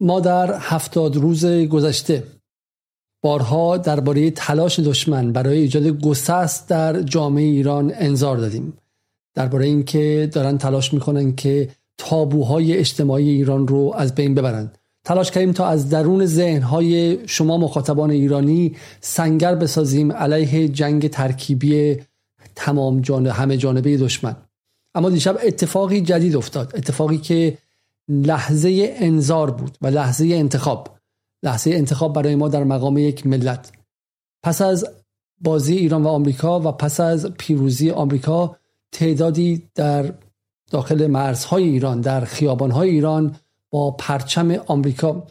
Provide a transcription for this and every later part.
ما در هفتاد روز گذشته بارها درباره تلاش دشمن برای ایجاد گسست در جامعه ایران انظار دادیم. درباره اینکه دارن تلاش می‌کنن که تابوهای اجتماعی ایران رو از بین ببرند تلاش کردیم تا از درون ذهنهای شما مخاطبان ایرانی سنگر بسازیم علیه جنگ ترکیبی تمام جانب همه جانبه دشمن. اما دیشب اتفاقی جدید افتاد. اتفاقی که لحظه انظار بود و لحظه انتخاب. لحظه انتخاب برای ما در مقام یک ملت. پس از بازی ایران و آمریکا و پس از پیروزی آمریکا تعدادی در داخل مرزهای ایران در خیابانهای ایران با پرچم آمریکا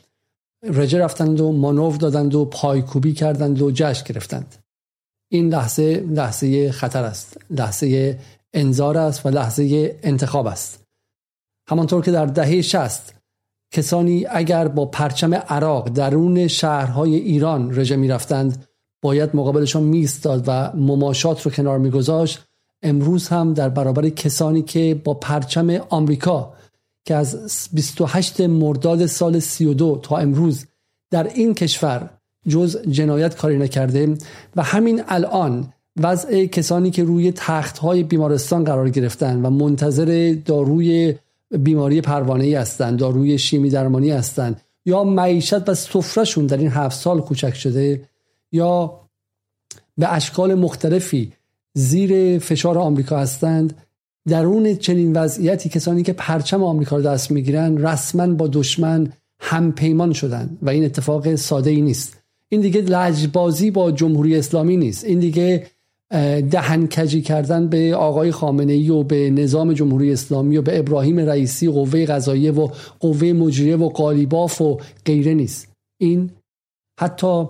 رجه رفتند و مانور دادند و پایکوبی کردند و جشن گرفتند. این لحظه لحظه خطر است. لحظه انذار است و لحظه انتخاب است. همانطور که در دهه شست کسانی اگر با پرچم عراق درون شهرهای ایران رژه می رفتند باید مقابلشان میستاد و مماشات رو کنار میگذاشت. امروز هم در برابر کسانی که با پرچم آمریکا که از 28 مرداد سال 32 تا امروز در این کشور جز جنایت کاری نکرده و همین الان وضع کسانی که روی تخت های بیمارستان قرار گرفتن و منتظر داروی بیماری پروانه ای هستند داروی شیمی درمانی هستند یا معیشت و سفرهشون در این هفت سال کوچک شده یا به اشکال مختلفی زیر فشار آمریکا هستند. درون چنین وضعیتی کسانی که پرچم آمریکا رو دست می‌گیرن رسما با دشمن هم پیمان شدن و این اتفاق ساده ای نیست. این دیگه لجبازی با جمهوری اسلامی نیست. این دیگه دهن کجی کردن به آقای خامنه ای و به نظام جمهوری اسلامی و به ابراهیم رئیسی قوه قضاییه و قوه مجریه و قالیباف و غیره نیست. این حتی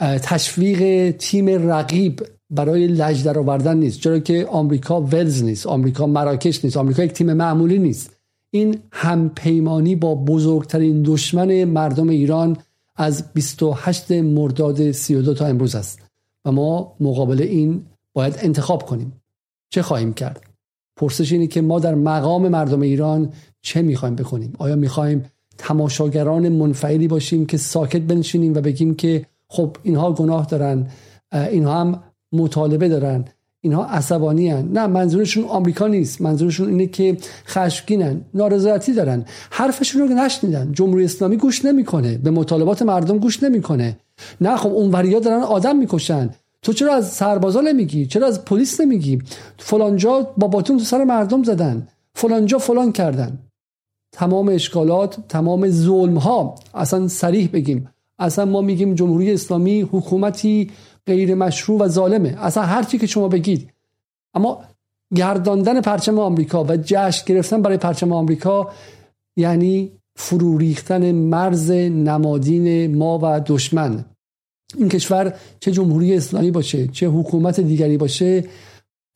تشویق تیم رقیب برای لج در آوردن نیست چرا که آمریکا ولز نیست آمریکا مراکش نیست آمریکا یک تیم معمولی نیست. این همپیمانی با بزرگترین دشمن مردم ایران از 28 مرداد 32 تا امروز است. و ما مقابل این باید انتخاب کنیم. چه خواهیم کرد؟ پرسش اینه که ما در مقام مردم ایران چه می‌خوایم بکنیم آیا می‌خوایم تماشاگران منفعلی باشیم که ساکت بنشینیم و بگیم که خب اینها گناه دارن اینها هم مطالبه دارن اینها عصبانی هن. نه منظورشون آمریکا نیست. منظورشون اینه که خشمگینن نارضایتی دارن. حرفشون رو نشنیدن. جمهوری اسلامی گوش نمی‌کنه. به مطالبات مردم گوش نمی‌کنه. نه خب اونوریا دارن آدم می‌کشن. تو چرا از سربازا نمیگی؟ چرا از پلیس نمیگی؟ فلانجا با باتون تو سر مردم زدن. فلانجا فلان کردن. تمام اشکالات تمام ظلم ها اصلا سریح بگیم. اصلا ما میگیم جمهوری اسلامی حکومتی غیر مشروع و ظالمه. اصلا هر چی که شما بگید. اما گرداندن پرچم آمریکا و جشن گرفتن برای پرچم آمریکا یعنی فرو ریختن مرز نمادین ما و دشمن. این کشور چه جمهوری اسلامی باشه چه حکومت دیگری باشه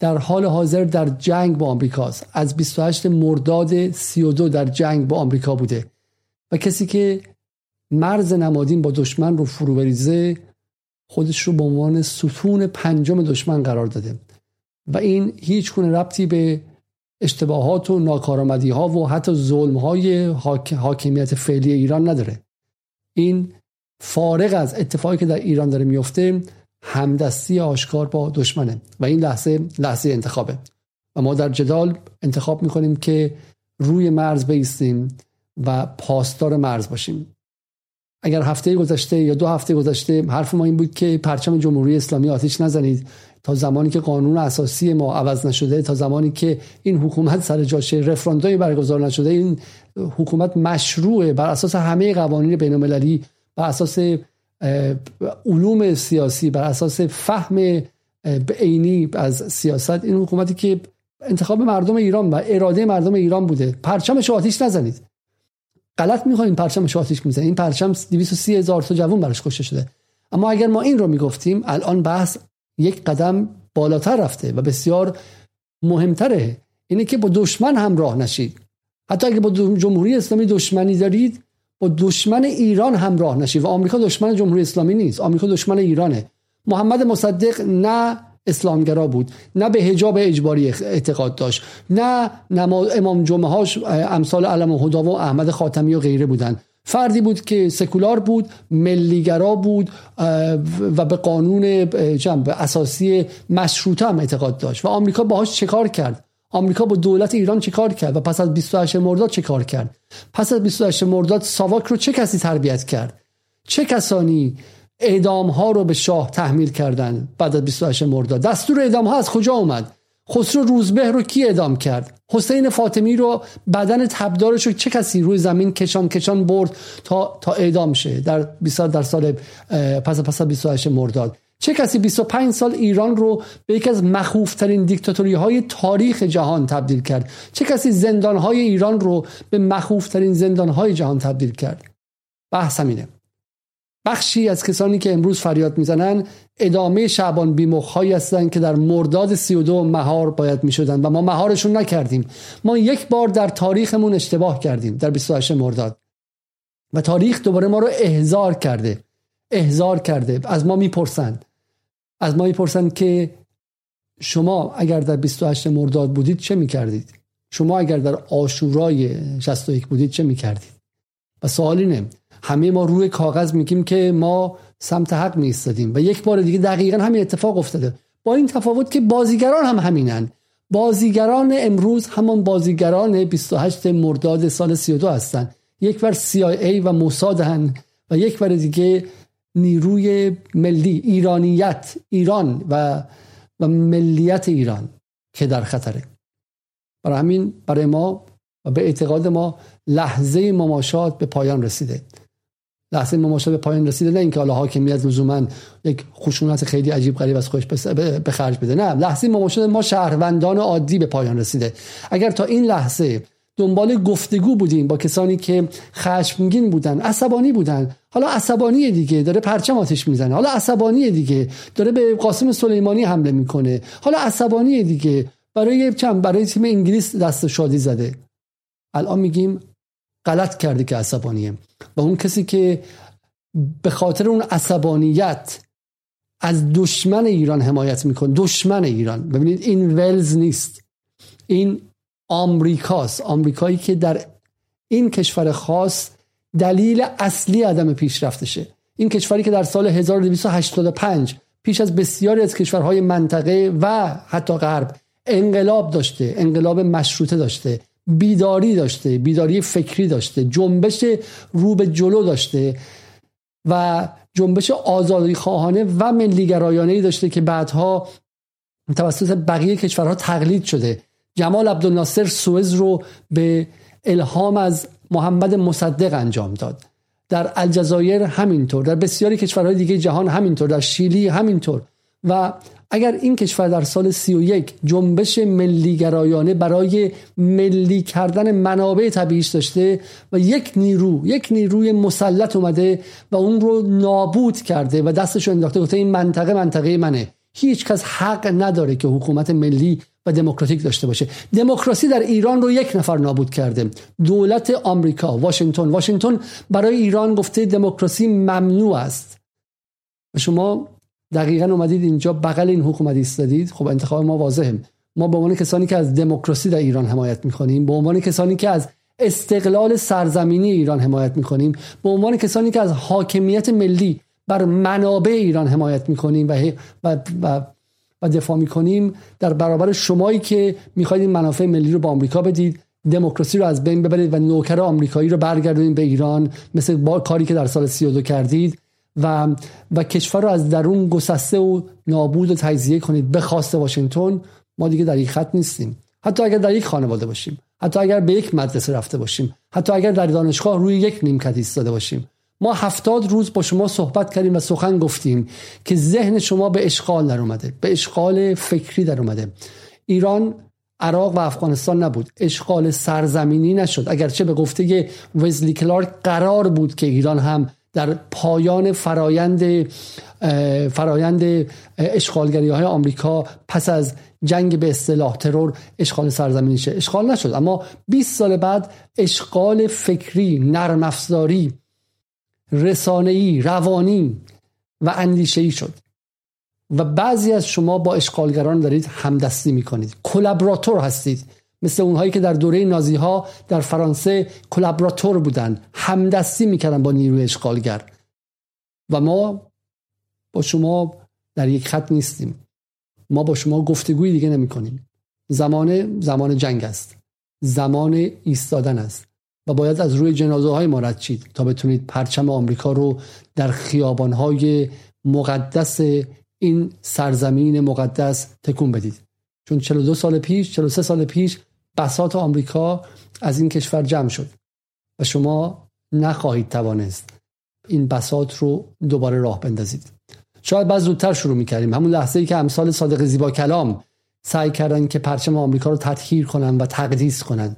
در حال حاضر در جنگ با آمریکاست از 28 مرداد 32 در جنگ با آمریکا بوده. و کسی که مرز نمادین با دشمن رو فرو بریزه خودش رو به عنوان ستون پنجم دشمن قرار داده. و این هیچ گونه ربطی به اشتباهات و ناکارآمدی ها و حتی ظلم های حاکمیت فعلی ایران نداره. این فارغ از اتفاقی که در ایران داره میفته همدستی آشکار با دشمنه و این لحظه لحظه انتخابه. و ما در جدال انتخاب می‌کنیم که روی مرز بیستیم و پاسدار مرز باشیم. اگر هفته گذشته یا دو هفته گذشته حرف ما این بود که پرچم جمهوری اسلامی آتیش نزنید. تا زمانی که قانون اساسی ما عوض نشده تا زمانی که این حکومت سر جاشه رفراندومی برگزار نشده این حکومت مشروعه بر اساس همه قوانین بین المللی بر اساس علوم سیاسی بر اساس فهم عینی از سیاست این حکومتی که انتخاب مردم ایران و اراده مردم ایران بوده. پرچمش آتیش نزنید. غلط می‌کنیم پرچمش آتیش می‌زنید. این پرچم 230 هزار تا جوان براش کشته شده. اما اگر ما این رو می‌گفتیم الان بحث یک قدم بالاتر رفته و بسیار مهمتره. اینه که با دشمن همراه نشید. حتی اگه با جمهوری اسلامی دشمنی دارید با دشمن ایران همراه نشید و آمریکا دشمن جمهوری اسلامی نیست. آمریکا دشمن ایرانه. محمد مصدق نه اسلامگرا بود نه به حجاب اجباری اعتقاد داشت نه امام جمعه هاش امثال علم و و احمد خاتمی و غیره بودن. فردی بود که سکولار بود ملیگرا بود و به قانون به اساسی مشروطه هم اعتقاد داشت. و آمریکا باهاش چه کار کرد؟ آمریکا با دولت ایران چه کار کرد؟ و پس از 28 مرداد چه کار کرد؟ پس از 28 مرداد ساواک رو چه کسی تربیت کرد؟ چه کسانی اعدام ها رو به شاه تحمیل کردند بعد از 28 مرداد؟ دستور اعدام ها از کجا اومد؟ خسرو روزبه رو کی اعدام کرد؟ حسین فاطمی رو بدن تبدارش رو چه کسی روی زمین کشان کشان برد تا تا اعدام شه در 20 در سال پس پس 28 مرداد؟ چه کسی 25 سال ایران رو به یکی از مخوفترین دیکتاتوری های تاریخ جهان تبدیل کرد؟ چه کسی زندان های ایران رو به مخوفترین زندان های جهان تبدیل کرد؟ بحث همینه. بخشی از کسانی که امروز فریاد می‌زنن ادامه شعبان بیمخهایی هستند که در مرداد 32 مهار باید می‌شدن و ما مهارشون نکردیم. ما یک بار در تاریخمون اشتباه کردیم در 28 مرداد. و تاریخ دوباره ما رو احضار کرده احضار کرده. از ما می‌پرسند از ما می‌پرسند که شما اگر در 28 مرداد بودید چه می‌کردید؟ شما اگر در آشورای 61 بودید چه می‌کردید؟ و سوال اینه همه ما روی کاغذ میگیم که ما سمت حق میستادیم و یک بار دیگه دقیقا همین اتفاق افتاده. با این تفاوت که بازیگران هم همینن. بازیگران امروز همان بازیگران 28 مرداد سال 32 هستند یک بر CIA و موساد هن و یک بر دیگه نیروی ملی ایرانیت ایران و و ملیت ایران که در خطره. برای همین برای ما و به اعتقاد ما لحظه مماشات به پایان رسیده. لحظه مماشات به پایان رسیده نه اینکه حالا حاکمیت لزوما یک خشونت خیلی عجیب غریب از خودش به خرج بده. نه لحظه مماشات ما شهروندان عادی به پایان رسیده. اگر تا این لحظه دنبال گفتگو بودیم با کسانی که خشمگین بودن عصبانی بودن حالا عصبانی دیگه داره پرچم آتش می‌زنه. حالا عصبانی دیگه داره به قاسم سلیمانی حمله می‌کنه. حالا عصبانی دیگه برای چند؟ برای تیم انگلیس دست شادی زده. الان میگیم غلط کرده که عصبانیه. و اون کسی که به خاطر اون عصبانیت از دشمن ایران حمایت می‌کنه دشمن ایران. ببینید این ولز نیست. این آمریکاست. آمریکایی که در این کشور خاص دلیل اصلی عدم پیشرفتشه. این کشوری که در سال 1285 پیش از بسیاری از کشورهای منطقه و حتی غرب انقلاب داشته انقلاب مشروطه داشته. بیداری داشته بیداری فکری داشته جنبش رو به جلو داشته و جنبش آزادی خواهانه و ملیگرایانه داشته که بعدها توسط بقیه کشورها تقلید شده. جمال عبدالناصر سوئز رو به الهام از محمد مصدق انجام داد. در الجزایر همینطور در بسیاری کشورهای دیگه جهان همینطور در شیلی همینطور و اگر این کشور در سال 31 جنبش ملیگرایانه برای ملی کردن منابع طبیعیش داشته و یک نیرو یک نیروی مسلط اومده و اون رو نابود کرده و دستش رو انداخته گفته این منطقه منطقه منه. هیچ کس حق نداره که حکومت ملی و دموکراتیک داشته باشه. دموکراسی در ایران رو یک نفر نابود کرده. دولت آمریکا واشنگتن. واشنگتن برای ایران گفته دموکراسی ممنوع است. و شما دقیقا اومدید اینجا بغل این حکومت ایستادید. خب انتخاب ما واضحه. ما به عنوان کسانی که از دموکراسی در ایران حمایت می‌کنیم به عنوان کسانی که از استقلال سرزمینی ایران حمایت می‌کنیم به عنوان کسانی که از حاکمیت ملی بر منابع ایران حمایت می‌کنیم و, و, و, و دفاع می‌کنیم در برابر شمایی که می‌خواید این منافع ملی رو با آمریکا بدید دموکراسی رو از بین ببرید و نوکر آمریکایی رو برگردونید به ایران مثل با کاری که در سال 32 کردید. و و کشور رو از درون گسسته و نابود و تجزیه کنید. به خواست واشنگتن ما دیگه در یک خط نیستیم. حتی اگر در یک خانواده باشیم. حتی اگر به یک مدرسه رفته باشیم. حتی اگر در دانشگاه روی یک نیمکت ایستاده باشیم. ما هفتاد روز با شما صحبت کردیم و سخن گفتیم که ذهن شما به اشغال در اومده. به اشغال فکری در اومده. ایران عراق و افغانستان نبود. اشغال سرزمینی نشد. اگرچه به گفته وزلی کلارک قرار بود که ایران هم در پایان فرایند فرایند اشغالگری های آمریکا پس از جنگ به اصطلاح ترور اشغال سرزمینی شه. اشغال نشد اما 20 سال بعد اشغال فکری نرم افزاری رسانه‌ای روانی و اندیشه‌ای شد. و بعضی از شما با اشغالگران دارید همدستی می‌کنید. کلابراتور هستید. مثل اونهایی که در دوره نازی ها در فرانسه کلابراتور بودن همدستی می‌کردن با نیروی اشغالگر. و ما با شما در یک خط نیستیم. ما با شما گفتگوی دیگه نمی کنیم زمان زمان جنگ است. زمان ایستادن است. و باید از روی جنازه های ما رد چید تا بتونید پرچم آمریکا رو در خیابان های مقدس این سرزمین مقدس تکون بدید. چون 42 سال پیش 43 سال پیش بسات آمریکا از این کشور جمع شد و شما نخواهید توانست این بسات رو دوباره راه بندازید. شاید بعد زودتر شروع می‌کردیم. همون لحظه ای که امثال صادق زیبا کلام سعی کردن که پرچم آمریکا رو تطهیر کنن و تقدیس کنن.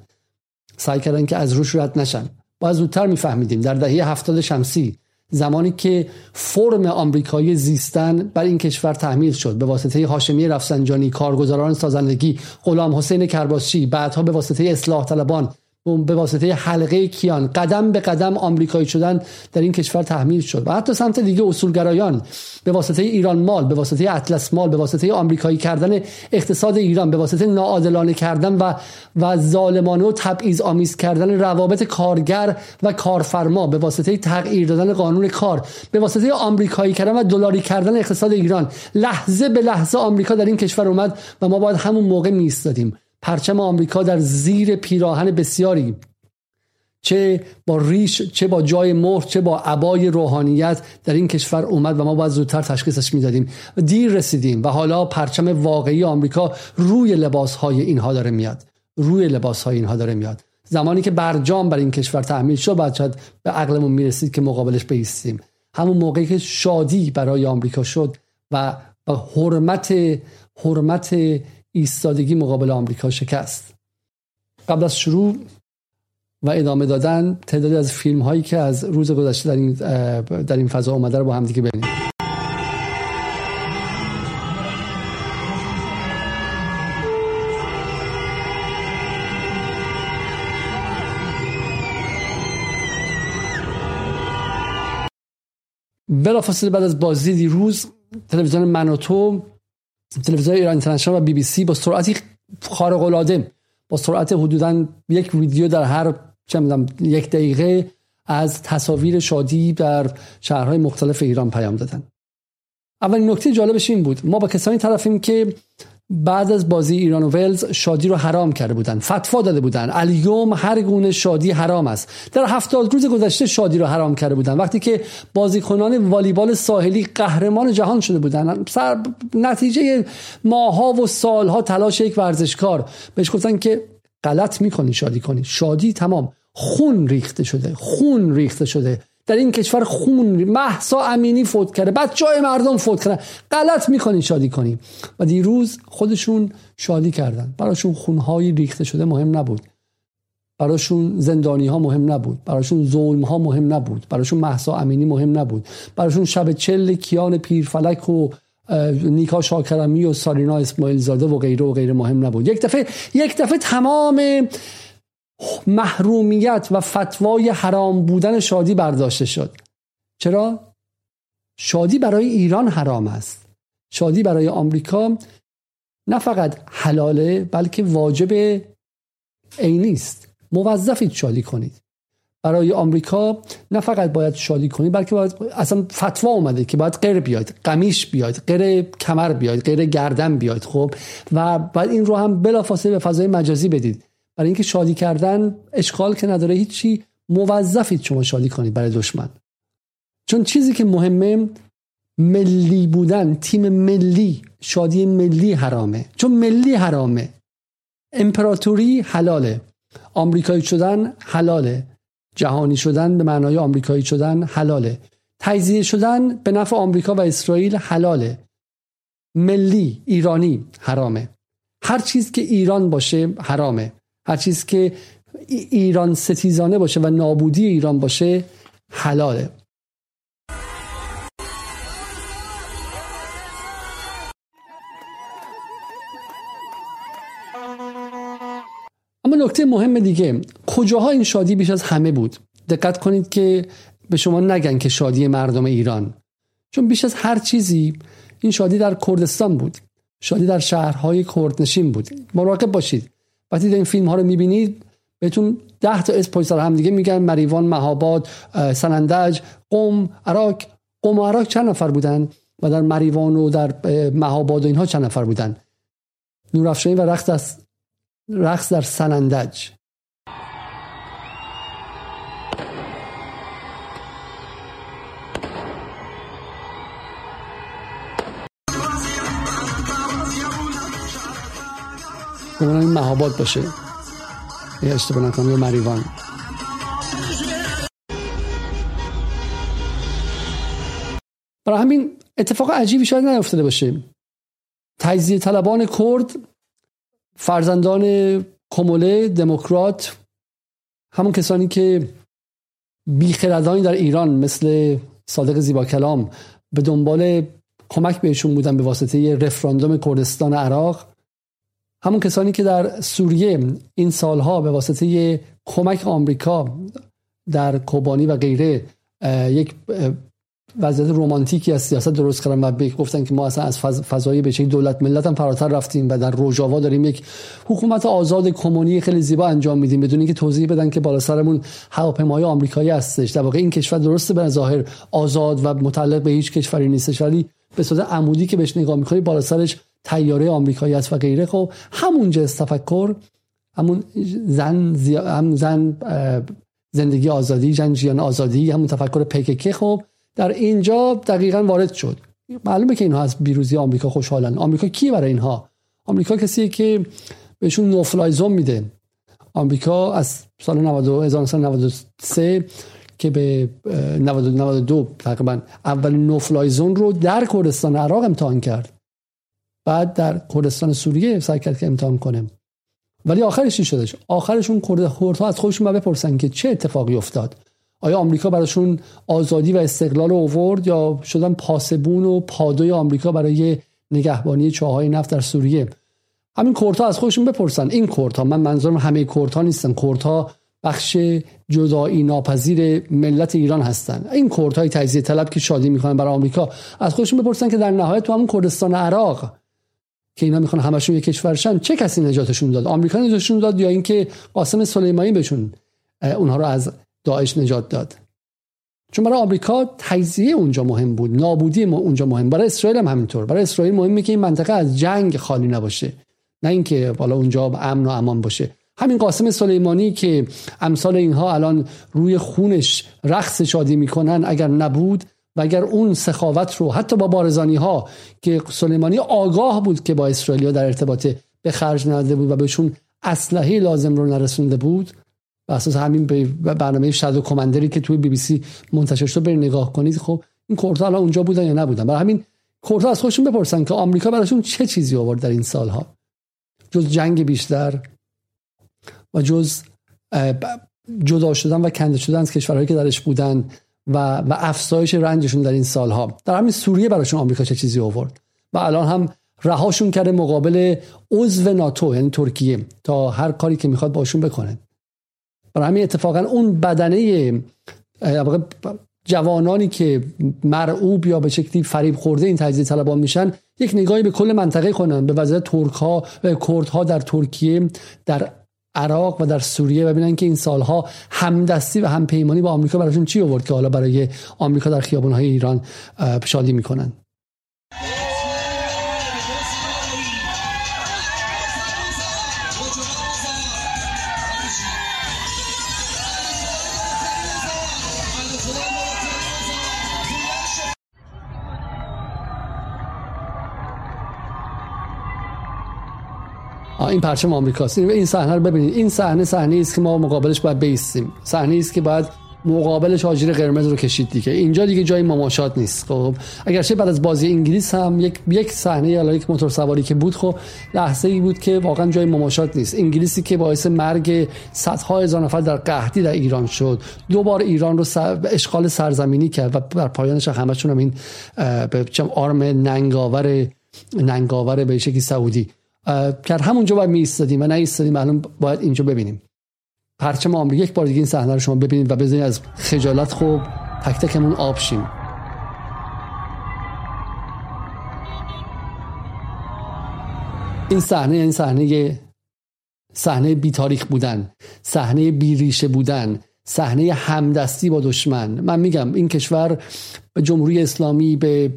سعی کردن که از روش رد نشن. باید زودتر میفهمیدیم. در دهه هفتاد شمسی زمانی که فرم آمریکایی زیستن بر این کشور تحمیل شد. به واسطه هاشمی رفسنجانی کارگزاران سازندگی غلام حسین کرباسچی بعدها به واسطه اصلاح طلبان به واسطه حلقه کیان. قدم به قدم آمریکایی شدن در این کشور تحمیل شد. و حتی سمت دیگه اصولگرایان به واسطه ایران مال به واسطه اطلس مال به واسطه آمریکایی کردن اقتصاد ایران به واسطه ناعادلانه کردن و و ظالمانه و تبعیض آمیز کردن روابط کارگر و کارفرما به واسطه تغییر دادن قانون کار به واسطه آمریکایی کردن و دلاری کردن اقتصاد ایران. لحظه به لحظه آمریکا در این کشور اومد و ما باید همون موقع میستادیم پرچم آمریکا در زیر پیراهن بسیاری چه با ریش چه با جای مهر چه با عبای روحانیت در این کشور اومد و ما باید زودتر تشخیصش می‌دادیم. دیر رسیدیم و حالا پرچم واقعی آمریکا روی لباس های اینها داره میاد. روی لباس های اینها داره میاد. زمانی که برجام بر این کشور تحمیل شد بعد شاید به عقلمون می‌رسید که مقابلش بیستیم همون موقعی که شادی برای آمریکا شد و حرمت حرمت ایستادگی مقابل آمریکا شکست. قبل از شروع و ادامه دادن تعدادی از فیلم هایی که از روز گذشته در این, در این فضا اومده رو با هم دیگه ببینیم. بلافاصله بعد از بازی دیروز تلویزیون منوتو تلویزیون ایران اینترنشنال و بی بی سی با سرعتی خارق العاده با سرعت حدودا یک ویدیو در هر چه یک دقیقه از تصاویر شادی در شهرهای مختلف ایران پیام دادن. اولین نکته جالبش این بود. ما با کسانی طرفیم که بعد از بازی ایران و ولز شادی رو حرام کرده بودن فتوا داده بودن. الیوم هر گونه شادی حرام است. در هفتاد روز گذشته شادی رو حرام کرده بودن. وقتی که بازیکنان والیبال ساحلی قهرمان جهان شده بودن سر نتیجه ماها و سالها تلاش یک ورزشکار. بهش گفتن که غلط می‌کنی شادی کنی. شادی تمام. خون ریخته شده. خون ریخته شده. در این کشور خون محسا امینی فوت کرده بچه های مردم فوت کردن. غلط می‌کنی شادی کنی و دیروز خودشون شادی کردن. براشون خونهای ریخته شده مهم نبود. براشون زندانی ها مهم نبود. براشون ظلم ها مهم نبود. براشون محسا امینی مهم نبود. براشون شب چل کیان پیرفلک و نیکا شاکرمی و سارینا اسماعیل زاده و غیره و غیره مهم نبود. یک دفعه یک دفعه تمام محرومیت و فتوای حرام بودن شادی برداشته شد. چرا؟ شادی برای ایران حرام است. شادی برای آمریکا نه فقط حلاله بلکه واجب عینی است موظفید شادی کنید. برای آمریکا نه فقط باید شادی کنید بلکه باید اصلا فتوا اومده که باید غیر بیاید قمیش بیاید غیر کمر بیاید غیر گردن بیاید خب؟ و بعد این رو هم بلافاصله به فضای مجازی بدید. برای اینکه شادی کردن اشکال که نداره هیچی موظفید شما شادی کنید برای دشمن. چون چیزی که مهمه ملی بودن تیم ملی شادی ملی حرامه. چون ملی حرامه امپراتوری حلاله. آمریکایی شدن حلاله. جهانی شدن به معنای آمریکایی شدن حلاله. تجزیه شدن به نفع آمریکا و اسرائیل حلاله. ملی ایرانی حرامه. هر چیز که ایران باشه حرامه. هر چیز که ایران ستیزانه باشه و نابودی ایران باشه حلاله. اما نکته مهم دیگه کجاها این شادی بیش از همه بود؟ دقت کنید که به شما نگن که شادی مردم ایران. چون بیش از هر چیزی این شادی در کردستان بود. شادی در شهرهای کردنشین بود. مراقب باشید. وقتی این فیلم ها رو می‌بینید بهتون ده تا اسم پشت هم دیگه میگن. مریوان مهاباد سنندج قم عراق. قم و عراق چند نفر بودن؟ و در مریوان و در مهاباد و اینها چند نفر بودن؟ نورافشانی و رقص در سنندج. این مهاباد باشه. یا اشتباه نکنم یا مریوان. برای همین اتفاق عجیبی شاید نیفتاده باشه. تجزیه طلبان کرد فرزندان کموله دموکرات همون کسانی که بیخردانی در ایران مثل صادق زیبا کلام به دنبال کمک بهشون بودن به واسطه رفراندوم کردستان عراق. همون کسانی که در سوریه این سالها به واسطه کمک آمریکا در کوبانی و غیره یک وضعیت رومانتیکی از سیاست درست کردن و گفتن که ما اصلا از فضای به دولت ملت هم فراتر رفتیم و در روجاوا داریم یک حکومت آزاد کمونی خیلی زیبا انجام میدیم بدون اینکه توضیح بدن که بالا سرمون هواپیمای آمریکایی هستش. در واقع این کشور درسته به ظاهر آزاد و متعلق به هیچ کشوری نیستش ولی به صورت عمودی که بهش نگاه می‌کنی بالا سرش تیاره آمریکایی است و غیره. خب همونجا تفکر همون زن زی... هم زن زندگی آزادی جنجیان آزادی همون تفکر پکک خب در اینجا دقیقا وارد شد. معلومه که اینها از بیروزی آمریکا خوشحالن. آمریکا کی برای اینها؟ آمریکا کسی که بهشون نوفلایزون میده. آمریکا از سال 1993 که به 92 تقریبا اولین نوفلایزون رو در کردستان عراق امتحان کرد. بعد در کردستان سوریه سعی کرد که امتحان کنه. ولی آخرش چی شدش؟ آخرشون کردها از خودشون بپرسن که چه اتفاقی افتاد؟ آیا آمریکا براشون آزادی و استقلال اوورد یا شدن پاسبون و پادوی آمریکا برای نگهبانی چاهای نفت در سوریه؟ همین کردها از خودشون بپرسن. این کردها من منظورم همه کردها نیستن. کردها بخش جدایی ناپذیر ملت ایران هستن. این کردهای تجزیه طلب که شادی می‌کنن برای آمریکا. از خودشون بپرسن که در نهایت تو همون کردستان عراق که اینا می‌خوان همشون یک کشورشن چه کسی نجاتشون داد؟ آمریکا نجاتشون داد یا اینکه قاسم سلیمانی بهشون اونها رو از داعش نجات داد؟ چون برای آمریکا تجزیه اونجا مهم بود نابودی اونجا مهم. برای اسرائیل هم همینطور. برای اسرائیل مهمه که این منطقه از جنگ خالی نباشه. نه اینکه بالا اونجا امن و امان باشه. همین قاسم سلیمانی که امثال اینها الان روی خونش رقص شادی می‌کنن اگر نبود و اگر اون سخاوت رو حتی با بارزانی ها که سلیمانی آگاه بود که با اسرائیل در ارتباط به خرج نداده بود و بهشون اسلحه لازم رو نرسونده بود و اساس همین برنامه شادو کماندری که توی بی بی سی منتشر شد برید نگاه کنید. خب این کورتا الان اونجا بودن یا نبودن؟ برای همین کورتا از خودشون بپرسن که آمریکا براشون چه چیزی آورد در این سالها؟ جز جنگ بیشتر و جز جدا شدن و کنده شدن از کشورهایی که درش بودن. و, و افزایش رنجشون در این سالها. در همین سوریه براشون آمریکا چه چیزی آورد؟ و الان هم رهاشون کرده مقابل عضو ناتو یعنی ترکیه. تا هر کاری که می‌خواد باشون بکنه. برای همین اتفاقا اون بدنه جوانانی که مرعوب یا به شکلی فریب خورده این تجزیه طلبان میشن یک نگاهی به کل منطقه کنن. به وضعیت ترک ها و کرد ها در ترکیه در عراق و در سوریه ببینن که این سالها همدستی و همپیمانی با آمریکا براشون چی آورد که حالا برای آمریکا در خیابانهای ایران شادی می‌کنن؟ این پرچم آمریکاست. این صحنه رو ببینید. این صحنه صحنه است که ما مقابلش باید بیستیم. صحنه است که باید مقابلش آجیر قرمز رو کشید دیگه. اینجا دیگه جای مماشات نیست. خب اگرچه بعد از بازی انگلیس هم یک یک صحنه یا یک موتور سواری که بود خب لحظه ای بود که واقعا جای مماشات نیست. انگلیسی که باعث مرگ صدها هزار نفر در قحطی در ایران شد. دو بار ایران رو. اشغال سرزمینی کرد و در پایانش همشون هم این به آرم ننگاور ننگاور به شکلی سعودی. کرد همونجا باید می ایستادیم و نه ایستادیم الان باید اینجا ببینیم. پرچم آمریکا یک بار دیگه این صحنه رو شما ببینید و بزنید از خجالت خوب تک تکمون آب شیم. این صحنه این صحنه صحنه بی تاریخ بودن صحنه بی ریشه بودن صحنه همدستی با دشمن. من میگم این کشور جمهوری اسلامی به,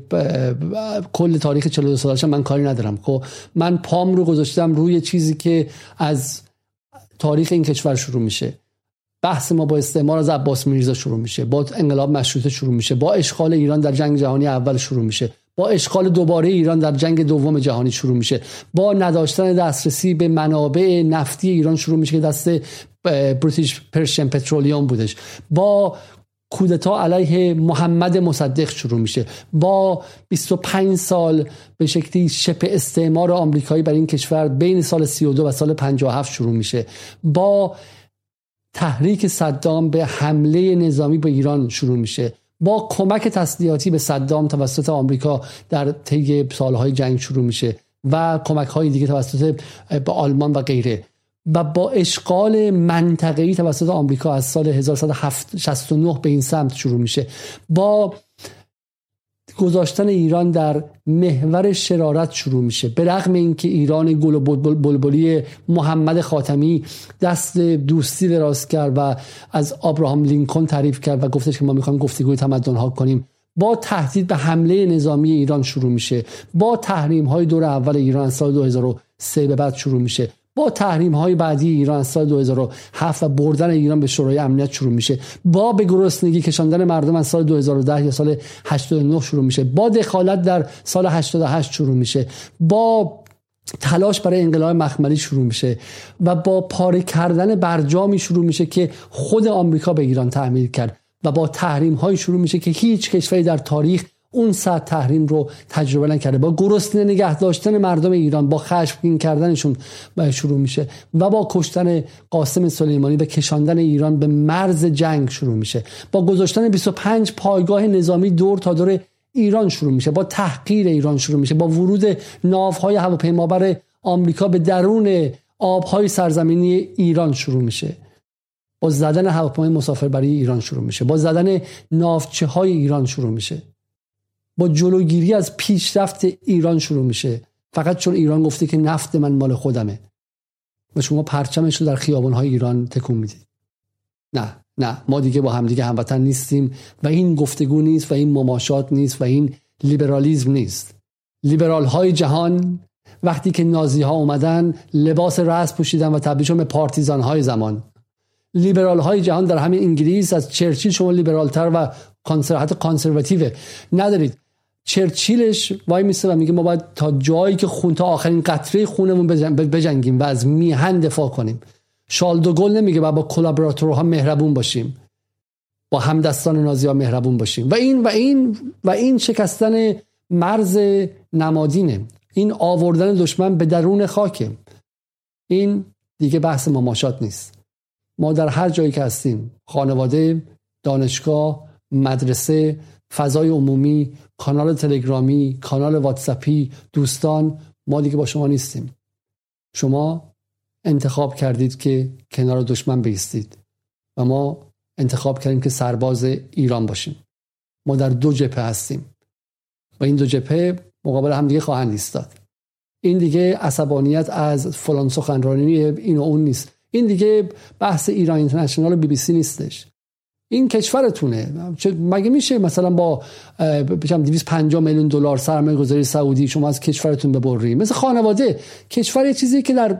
کل تاریخ 42 سالش من کاری ندارم. خب من پام رو گذاشتم روی چیزی که از تاریخ این کشور شروع میشه. بحث ما با استعمار از عباس میرزا شروع میشه با انقلاب مشروطه شروع میشه با اشغال ایران در جنگ جهانی اول شروع میشه. با اشغال دوباره ایران در جنگ دوم جهانی شروع میشه. با نداشتن دسترسی به منابع نفتی ایران شروع میشه که دست بریتیش پرشن پترولیوم بودش. با کودتا علیه محمد مصدق شروع میشه. با 25 سال به شکلی شبه استعمار آمریکایی بر این کشور بین سال 32 و سال 57 شروع میشه. با تحریک صدام به حمله نظامی به ایران شروع میشه. با کمک تسلیحاتی به صدام توسط آمریکا در طی سالهای جنگ شروع میشه و کمک های دیگه توسط به آلمان و غیره. و با اشغال منطقه‌ای توسط آمریکا از سال 1169 به این سمت شروع میشه. با گذاشتن ایران در محور شرارت شروع میشه. به رغم اینکه ایران گل و بلبلی محمد خاتمی دست دوستی دراز کرد و از آبراهام لینکن تعریف کرد و گفتش که ما می‌خوایم گفتگوی تمدن ها کنیم. با تهدید به حمله نظامی ایران شروع میشه. با تحریم های دور اول ایران سال 2003 به بعد شروع میشه. با تحریم های بعدی ایران سال 2007 و بردن ایران به شورای امنیت شروع میشه. با به گرسنگی کشاندن مردم از سال 2010 یا سال 89 شروع میشه. با دخالت در سال 88 شروع میشه. با تلاش برای انقلاب مخملی شروع میشه و با پاره کردن برجامی شروع میشه که خود آمریکا به ایران تعمیر کرد و با تحریم های شروع میشه که هیچ کشوری در تاریخ اون سطح تحریم رو تجربه نکرده. با گرسنه نگه داشتن مردم ایران با خشمگین کردنشون شروع میشه و با کشتن قاسم سلیمانی و کشاندن ایران به مرز جنگ شروع میشه. با گذاشتن 25 پایگاه نظامی دور تا دور ایران شروع میشه. با تحقیر ایران شروع میشه. با ورود ناوهای هواپیمابر آمریکا به درون آبهای سرزمینی ایران شروع میشه. با زدن هواپیمای مسافربری ایران شروع میشه. با زدن ناوچه های ایران شروع میشه. با جلوگیری از پیشرفت ایران شروع میشه. فقط چون ایران گفته که نفت من مال خودمه. و شما پرچمش رو در خیابانهای ایران تکون می‌دید نه نه. ما دیگه با همدیگه هموطن نیستیم و این گفتگو نیست و این مماشات نیست و این لیبرالیزم نیست. لیبرال های جهان وقتی که نازی ها اومدن لباس رأس پوشیدن و تبدیل به پارتیزان های زمان. لیبرال های جهان در همین انگلیس از چرچیل شما لیبرال تر و حتی کانسرواتیو ندارید. چرچیلش وای میسته و میگه ما باید تا جایی که خون تا آخرین قطره خونمون بجنگیم و از میهن دفاع کنیم. گل نمیگه و با کلابراتورها مهربون باشیم. با همدستان نازی ها مهربون باشیم. و این و این و این شکستن مرز نمادینه. این آوردن دشمن به درون خاکه. این دیگه بحث مماشات نیست. ما در هر جایی که هستیم خانواده دانشگاه مدرسه فضای عمومی کانال تلگرامی کانال واتسپی دوستان ما دیگه با شما نیستیم. شما انتخاب کردید که کنار دشمن بیستید و ما انتخاب کردیم که سرباز ایران باشیم. ما در دو جبهه هستیم. و این دو جبهه مقابل هم دیگه خواهند ایستاد. این دیگه عصبانیت از فلان سخنرانی این و اون نیست. این دیگه بحث ایران اینترنشنال بی بی سی نیستش. این کشورتونه. مگه میشه مثلا با بشم 250 میلیون دلار سرمایه گذاری سعودی شما از کشورتون ببری مثل خانواده. کشور یه چیزی که در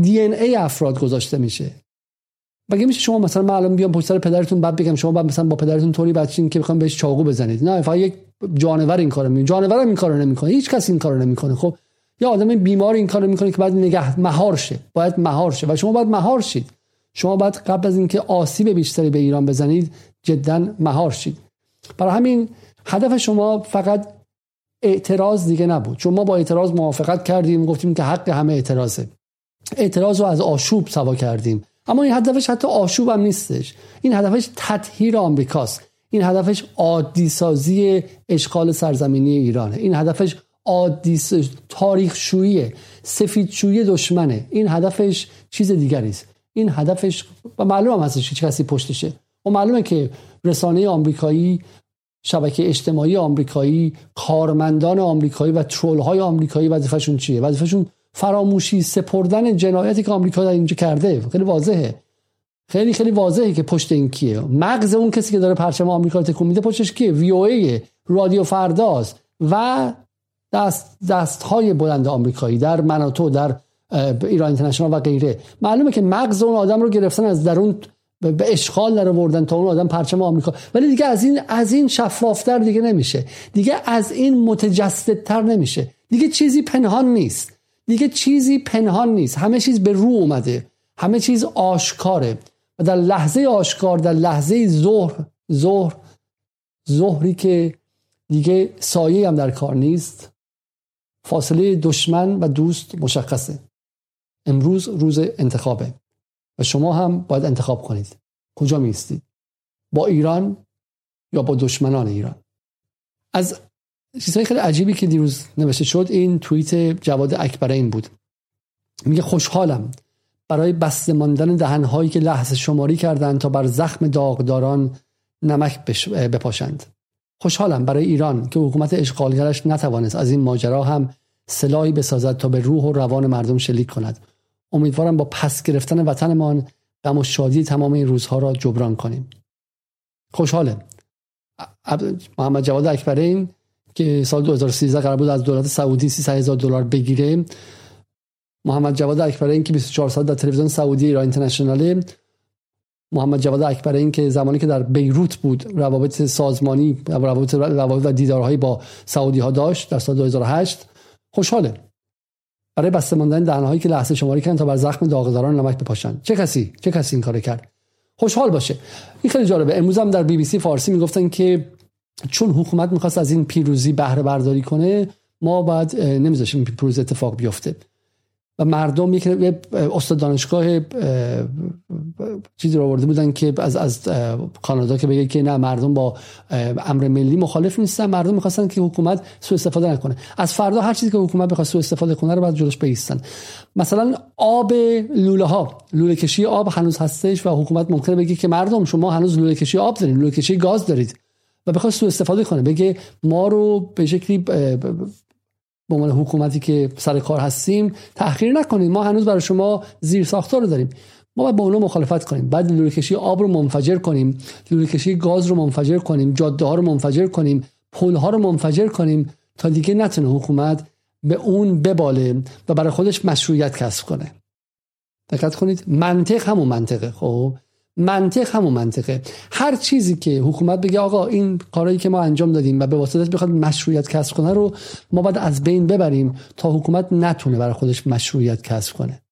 دی ان ای افراد گذاشته میشه. مگه میشه شما مثلا من الان بیام پشت سر پدرتون بعد بگم شما بعد مثلا با پدرتون طوری بچین که بخوام بهش چاقو بزنید؟ نه فقط یک جانور این کارو می‌کنه جانور این کارو نمی‌کنه. هیچ کس این کارو نمی‌کنه. خب یا آدم بیمار این کارو می‌کنه که بعد نگه مهار شه. باید مهار شه. و شما باید مهار شید. شما باید قبل از اینکه آسیب بیشتری به ایران بزنید جدا مهار شید. برای همین هدف شما فقط اعتراض دیگه نبود. چون ما با اعتراض موافقت کردیم گفتیم که حق همه اعتراضه. اعتراض رو از آشوب سوا کردیم. اما این هدفش حتی آشوب هم نیستش. این هدفش تطهیر آمریکاست. این هدفش عادی سازی اشغال سرزمینی ایرانه. این هدفش عادی تاریخ شویی سفید شویی دشمنه. این هدفش چیز دیگری است. این هدفش و معلوم هم هستش چه کسی پشتشه. و معلومه که رسانه آمریکایی شبکه اجتماعی آمریکایی کارمندان آمریکایی و ترول های آمریکایی وظیفشون چیه؟ وظیفشون فراموشی سپردن جنایتی که آمریکا در اینجا کرده. خیلی واضحه. خیلی خیلی واضحه که پشت این کیه. مغز اون کسی که داره پرچم آمریکا رو تکون میده پشتش کیه؟ وی او رادیو فرداز و دست دست های بلند آمریکایی در مناتو در ایران اینترنشنال و غیره. معلومه که مغز اون آدم رو گرفتن از درون به اشغال در آوردن تا اون آدم پرچم آمریکا. ولی دیگه از این از این شفافتر دیگه نمیشه. دیگه از این متجسدتر نمیشه. دیگه چیزی پنهان نیست. دیگه چیزی پنهان نیست. همه چیز به رو اومده. همه چیز آشکاره. و در لحظه آشکار در لحظه ظهر ظهر ظهری که دیگه سایه هم در کار نیست فاصله دشمن و دوست مشخصه. امروز روز انتخابه و شما هم باید انتخاب کنید. کجا میستید با ایران یا با دشمنان ایران؟ از چیزهای خیلی عجیبی که دیروز نوشته شد این توییت جواد اکبرین بود. میگه خوشحالم برای بسته ماندن دهنهایی که لحظه شماری کردند تا بر زخم داغداران نمک بپاشند. خوشحالم برای ایران که حکومت اشغالگرش نتوانست از این ماجرا هم سلاحی بسازد تا به روح و روان مردم شلیک کند. امیدوارم با پس گرفتن وطنمان غم و شادی تمام این روزها را جبران کنیم. خوشحاله. محمد جواد اکبرین که سال 2013 قرار بود از دولت سعودی 300 هزار دلار بگیره. محمد جواد اکبرین که 24 ساعت در تلویزیون سعودی ایران اینترنشنال. محمد جواد اکبرین که زمانی که در بیروت بود روابط سازمانی روابط روابط و دیدارهایی با سعودی ها داشت در سال 2008 خوشحاله. برای بسته ماندن دهنهایی که لحظه شماری کردن تا بر زخم داغداران نمک بپاشن. چه کسی؟ چه کسی این کارو کرد؟ خوشحال باشه. این خیلی جالبه. امروز هم در بی بی سی فارسی می‌گفتن که چون حکومت می‌خواست از این پیروزی بهره برداری کنه ما باید نمیذاشیم پیروزی اتفاق بیفته. و مردم یک استاد دانشگاه چیزی رو آورده بودن که از از کانادا که بگه که نه مردم با امر ملی مخالف نیستن. مردم می‌خواستن که حکومت سوء استفاده نکنه. از فردا هر چیزی که حکومت بخواد سوء استفاده کنه رو باید جلوش بیستن مثلا آب لوله ها لوله کشی آب هنوز هستش و حکومت ممکنه بگه که مردم شما هنوز لوله کشی آب دارید لوله کشی گاز دارید و بخواد سوء استفاده کنه. بگه ما رو به شکلی به عنوان حکومتی که سر کار هستیم تأخیر نکنید ما هنوز برای شما زیر ساختار رو داریم. ما باید با اونو مخالفت کنیم. بعد لوله کشی آب رو منفجر کنیم. لوله کشی گاز رو منفجر کنیم. جاده ها رو منفجر کنیم. پل ها رو منفجر کنیم تا دیگه نتونه حکومت به اون بباله و برای خودش مشروعیت کسب کنه. دقت کنید. منطق همون منطقه خب؟ منطق همون منطقه. هر چیزی که حکومت بگه آقا این کارهایی که ما انجام دادیم و به واسطش بخواد مشروعیت کسب کنه رو ما باید از بین ببریم تا حکومت نتونه برای خودش مشروعیت کسب کنه.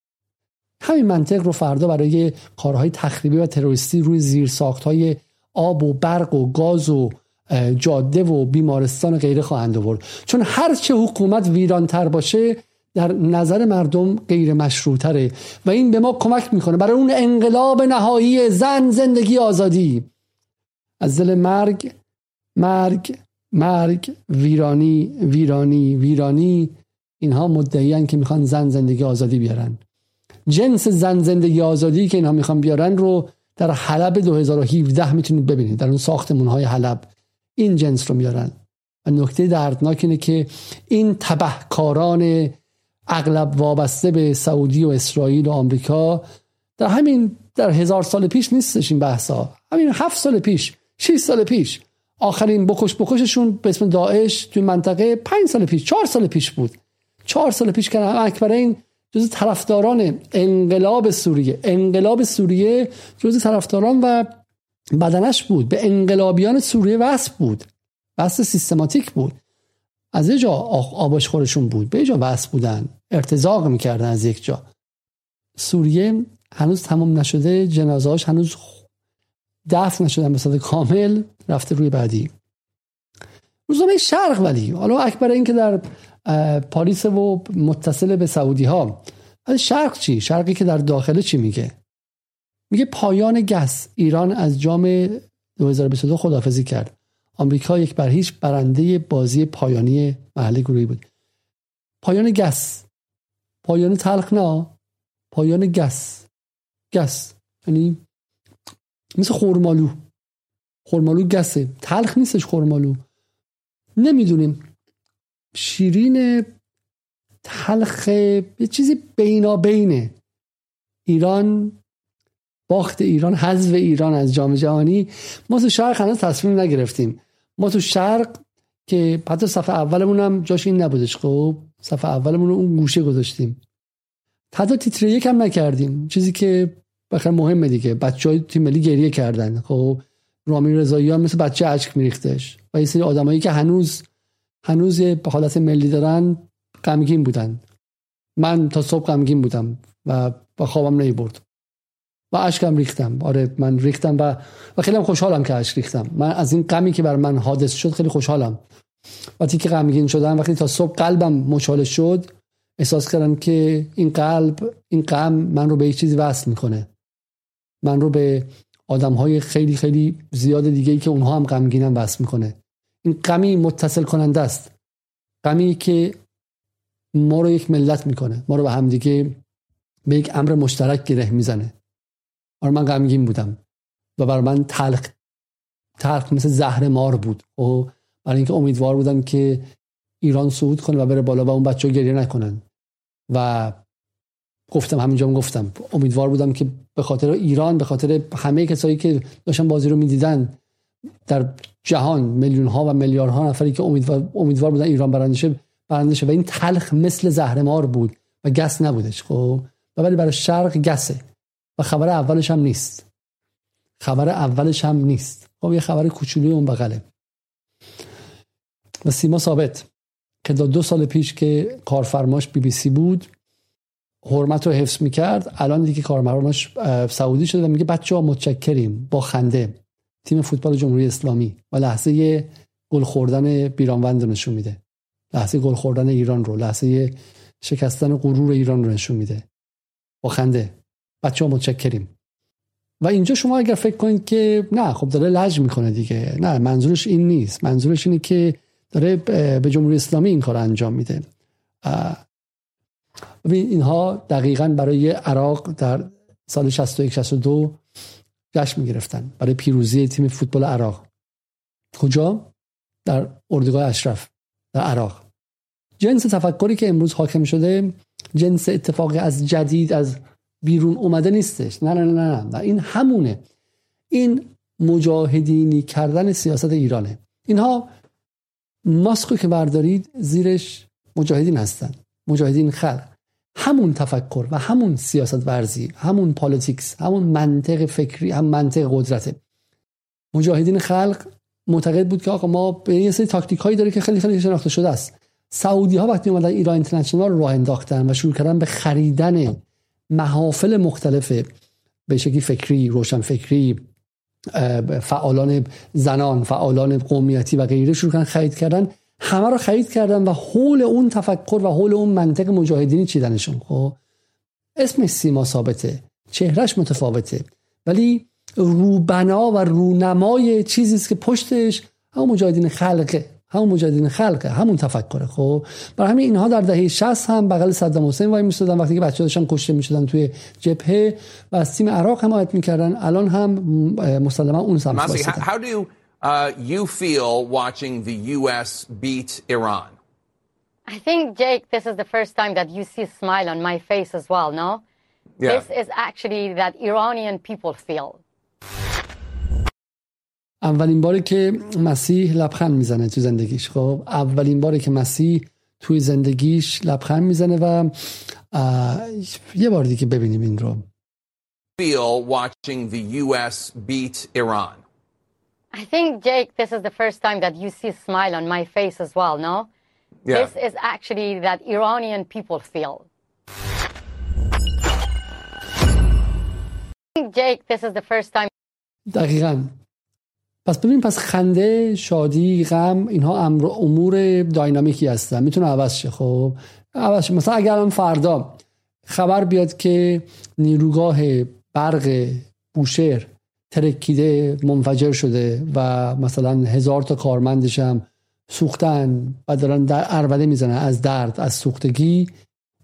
همین منطق رو فردا برای کارهای تخریبی و تروریستی روی زیر های آب و برق و گاز و جاده و بیمارستان و غیره خواهند آورد. چون هر چه حکومت ویرانتر باشه در نظر مردم غیر مشروطره و این به ما کمک می‌کنه. برای اون انقلاب نهایی زن زندگی آزادی. از دل مرگ مرگ مرگ ویرانی ویرانی ویرانی. اینها مدعیان که می‌خوان زن زندگی آزادی بیارن. جنس زن زندگی آزادی که اینها می‌خوان بیارن رو در حلب 2017 می‌تونید ببینید. در اون ساختمون های حلب. این جنس رو میارن. و نکته دردناک اینه که این تبهکاران اغلب وابسته به سعودی و اسرائیل و آمریکا در همین در هزار سال پیش نیستش این بحثا. همین هفت سال پیش 6 سال پیش. آخرین بکش بکششون به اسم داعش توی منطقه پنج سال پیش چهار سال پیش بود. چهار سال پیش که این جز طرفداران انقلاب سوریه. انقلاب سوریه جز طرفداران و بدنش بود. به انقلابیان سوریه وصل بود. وصل سیستماتیک بود. از یه جا آباش خورشون بود. به جا وصل بودن. ارتزاق می‌کردن از یک جا. سوریه هنوز تمام نشده جنازهاش هنوز دفن نشدن به کامل رفته روی بعدی. روزنامه شرق ولی. حالا اکبر این که در پاریس و متصل به سعودی ها شرق چی؟ شرقی که در داخله چی میگه؟ میگه پایان گس ایران از جام 2022 خدافزی کرد. آمریکا یک بر هیچ برنده بازی پایانی محله گروهی بود. پایان گس. پایان تلخ نه. پایان گس. گس. یعنی مثل خورمالو. خورمالو گسه. تلخ نیستش خورمالو. نمی‌دونیم. شیرین تلخ یه چیزی بینابینه ایران باخت ایران حذف ایران از جام جهانی. ما تو شرق هنوز تصمیم نگرفتیم. ما تو شرق که حتی صفحه اولمون هم جاش این نبودش خب؟ صفحه اولمون رو اون گوشه گذاشتیم. حتی تیتر یک هم نکردیم. چیزی که بخیر مهمه دیگه. بچه های تیم ملی گریه کردن. خب؟ رامی رضایی هم مثل بچه اشک میریختش. و یه سری آدمایی که هنوز هنوز به حالت ملی دارن غمگین بودن. من تا صبح غمگین بودم و با خوابم نمی برد و اشکم ریختم. آره من ریختم و و خیلی خوشحالم که اشک ریختم. من از این غمی که بر من حادث شد خیلی خوشحالم. وقتی که غمگین شدم وقتی تا صبح قلبم مچاله شد احساس کردم که این قلب این غم من رو به یک چیزی وصل می‌کنه. من رو به آدم های خیلی خیلی زیاد دیگه ای که اونها هم غمگینم وصل می‌کنه. این غمی متصل کننده است. غمی که ما رو یک ملت می‌کنه. ما رو به همدیگه به یک امر مشترک گره می‌زنه. آره من غمگین بودم و برای من تلخ تلخ مثل زهر مار بود. و برای اینکه امیدوار بودم که ایران صعود کنه و بره بالا و اون بچه گریه نکنن. و گفتم همینجا گفتم امیدوار بودم که به خاطر ایران به خاطر همه کسایی که داشتن بازی رو می‌دیدن در جهان میلیون ها و میلیاردها نفری که امیدوار, امیدوار بودن ایران برنده شه و این تلخ مثل زهرمار بود و گس نبودش. خب ولی برای شرق گسه. و خبر اولش هم نیست. خبر اولش هم نیست. خب یه خبر کوچولی اون بغله. و سیما ثابت که دو سال پیش که کارفرماش بی بی سی بود حرمت رو حفظ می‌کرد. الان دیگه کارفرماش سعودی شده و میگه بچه ها متشکریم. با خنده. تیم فوتبال جمهوری اسلامی. و لحظه گل خوردن بیرانوند رو نشون میده. لحظه گل خوردن ایران رو. لحظه شکستن غرور ایران رو نشون میده. با خنده. بچه ها متشکریم. و اینجا شما اگر فکر کنید که نه خب داره لج می‌کنه دیگه. نه منظورش این نیست. منظورش اینه که داره به جمهوری اسلامی این کار انجام میده. ببین اینها دقیقا برای عراق در سال 61 62 جشن می‌گرفتن. برای پیروزی تیم فوتبال عراق. کجا؟ در اردوگاه اشرف در عراق. جنس تفکری که امروز حاکم شده جنس اتفاقی از جدید از بیرون اومده نیستش. نه نه نه نه, نه. این همونه. این مجاهدینی کردن سیاست ایرانه. اینها ماسکو که بردارید زیرش مجاهدین هستن. مجاهدین خلق. همون تفکر و همون سیاست ورزی همون politics همون منطق فکری هم منطق قدرته. مجاهدین خلق معتقد بود که آقا ما به یه سری تاکتیک هایی داره که خیلی خیلی شناخته شده است. سعودی ها وقتی اومدن ایران اینترنشنال راه انداختن و شروع کردن به خریدن محافل مختلف به شکلی فکری روشن فکری فعالان زنان فعالان قومیتی و غیره شروع کردن خرید کردن. همه رو خرید کردن و حول اون تفکر و حول اون منطق مجاهدینی چیدنشون. خب اسمش سیما ثابته چهرش متفاوته ولی روبنا و رونمای چیزی که پشتش همون مجاهدین خلقه همون مجاهدین خلقه همون تفکره خب برای همین اینها در دهه 60 هم بغل صدام حسین وای میستادن وقتی که بچه‌ها داشتن کشته می‌شدن توی جبهه و از تیم عراق حمایت می‌کردن الان هم مسلما اون سمت How do you, uh, you feel watching the US beat Iran? I think Jake this is the first time that you see a smile on my face as well, no? Yeah. This is actually that Iranian people feel. اولین باری که مسیح لبخند می‌زنه تو زندگیش خب اولین باری که مسیح توی زندگیش لبخند می‌زنه و یه بار دیگه ببینیم این رو feel watching the US beat Iran? I think Jake this is the first time that you see a smile on my face as well, no? Yeah. This is actually that Iranian people feel. Jake this is the first time دقیقاً پس ببین پس خنده شادی غم اینها امر امور داینامیکی هستن. می‌تونه عوض شه خب؟ عوض شه. مثلا اگر فردا خبر بیاد که نیروگاه برق بوشهر ترکیده منفجر شده و مثلا هزار تا کارمندش هم سوختن و دارن در اربده می‌زنن از درد از سوختگی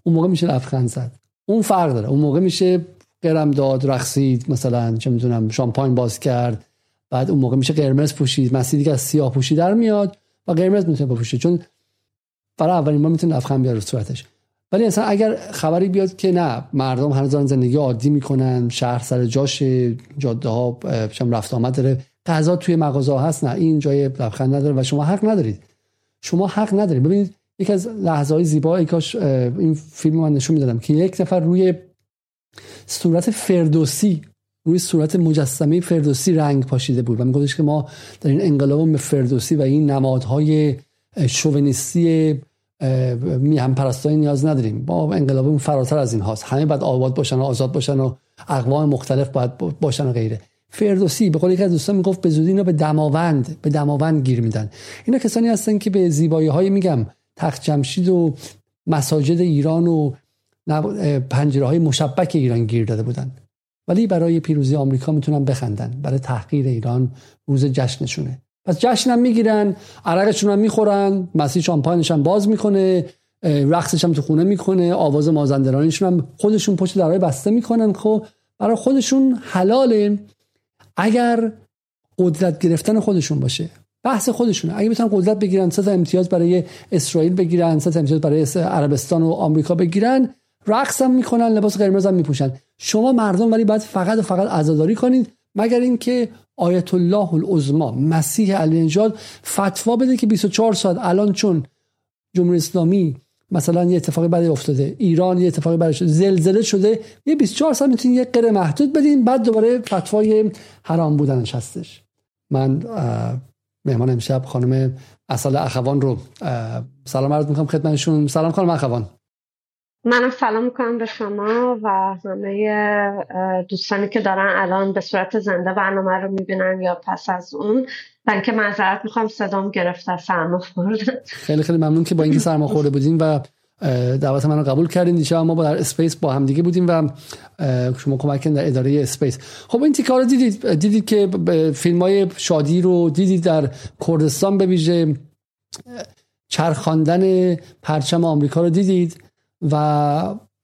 اون موقع میشه لبخند زد. اون فرق داره. اون موقع میشه قرم داد رقصید مثلا چه می‌دونم شامپاین باز کرد. بعد اون موقع میشه قرمز پوشید مسیدی که از سیاه پوشی در میاد و قرمز می‌تونه بپوشه چون برای اولین بار می‌تونه لبخند بیاره صورتش. ولی اصلا اگر خبری بیاد که نه مردم هنوز دارن زندگی عادی می‌کنن شهر سر جاش جاده ها رفت آمد داره. غذا توی مغازه هست نه این جای لبخند نداره و شما حق ندارید. شما حق ندارید. ببینید یکی از لحظه های زیبا ای کاش این فیلم من نشون می‌دادم که یک نفر روی صورت فردوسی روی صورت مجسمه فردوسی رنگ پاشیده بود و میگفتش که ما در این انقلاب فردوسی و این نمادهای شوونیستی میهم پرستانی نیاز نداریم. با انقلابمون فراتر از این هاست. همه باید آباد باشن و آزاد باشن و اقوام مختلف باید باشن و غیره. فردوسی به قول یکی از دوستان می‌گفت به زودی اینا به دماوند به دماوند گیر میدن. اینا کسانی هستن که به زیبایی های میگم. تخت جمشید و مساجد ایران و پنجره های مشبک ایران گیر داده بودن. ولی برای پیروزی آمریکا می‌تونن بخندن. برای تحقیر ایران روز جشنشونه. پس جشن هم می‌گیرن عرقشون هم می‌خورن مسیح شامپاینش هم باز می‌کنه رقصش هم تو خونه می‌کنه آواز مازندرانیشون هم خودشون پشت درهای بسته می‌کنن. خب برای خودشون حلاله اگر قدرت گرفتن خودشون باشه. بحث خودشونه. اگه بتونن قدرت بگیرن سه امتیاز برای اسرائیل بگیرن سه امتیاز برای عربستان و آمریکا بگیرن رقص هم می‌کنن لباس قرمز هم میپوشن. شما مردم ولی باید فقط و فقط عزاداری کنید مگر اینکه آیت الله العظما مسیح علی نژاد فتوا بده که 24 ساعت الان چون جمهوری اسلامی مثلا یه اتفاقی بعد افتاده ایران یه اتفاقی بعد شده زلزله شده یه 24 ساعت می‌تونید یه قره محدود بدین بعد دوباره فتوای حرام بودنش هستش. من مهمان امشب خانم اصل اخوان رو سلام عرض می‌کنم خدمتشون. سلام خانم اخوان. منم سلام می‌کنم به شما و همه دوستانی که دارن الان به صورت زنده برنامه رو می‌بینن یا پس از اون. من که معذرت می‌خوام صدام گرفته سرما خورده. خیلی خیلی ممنون که با اینکه سرما خورده بودین و دعوت من رو قبول کردین. دیشب ما با در space با هم دیگه بودیم و شما کمک در اداره space. خب این تیکار رو دیدید؟ دیدید که فیلم های شادی رو دیدید در کردستان به ویژه چرخاندن پرچم آمریکا رو دیدید؟ و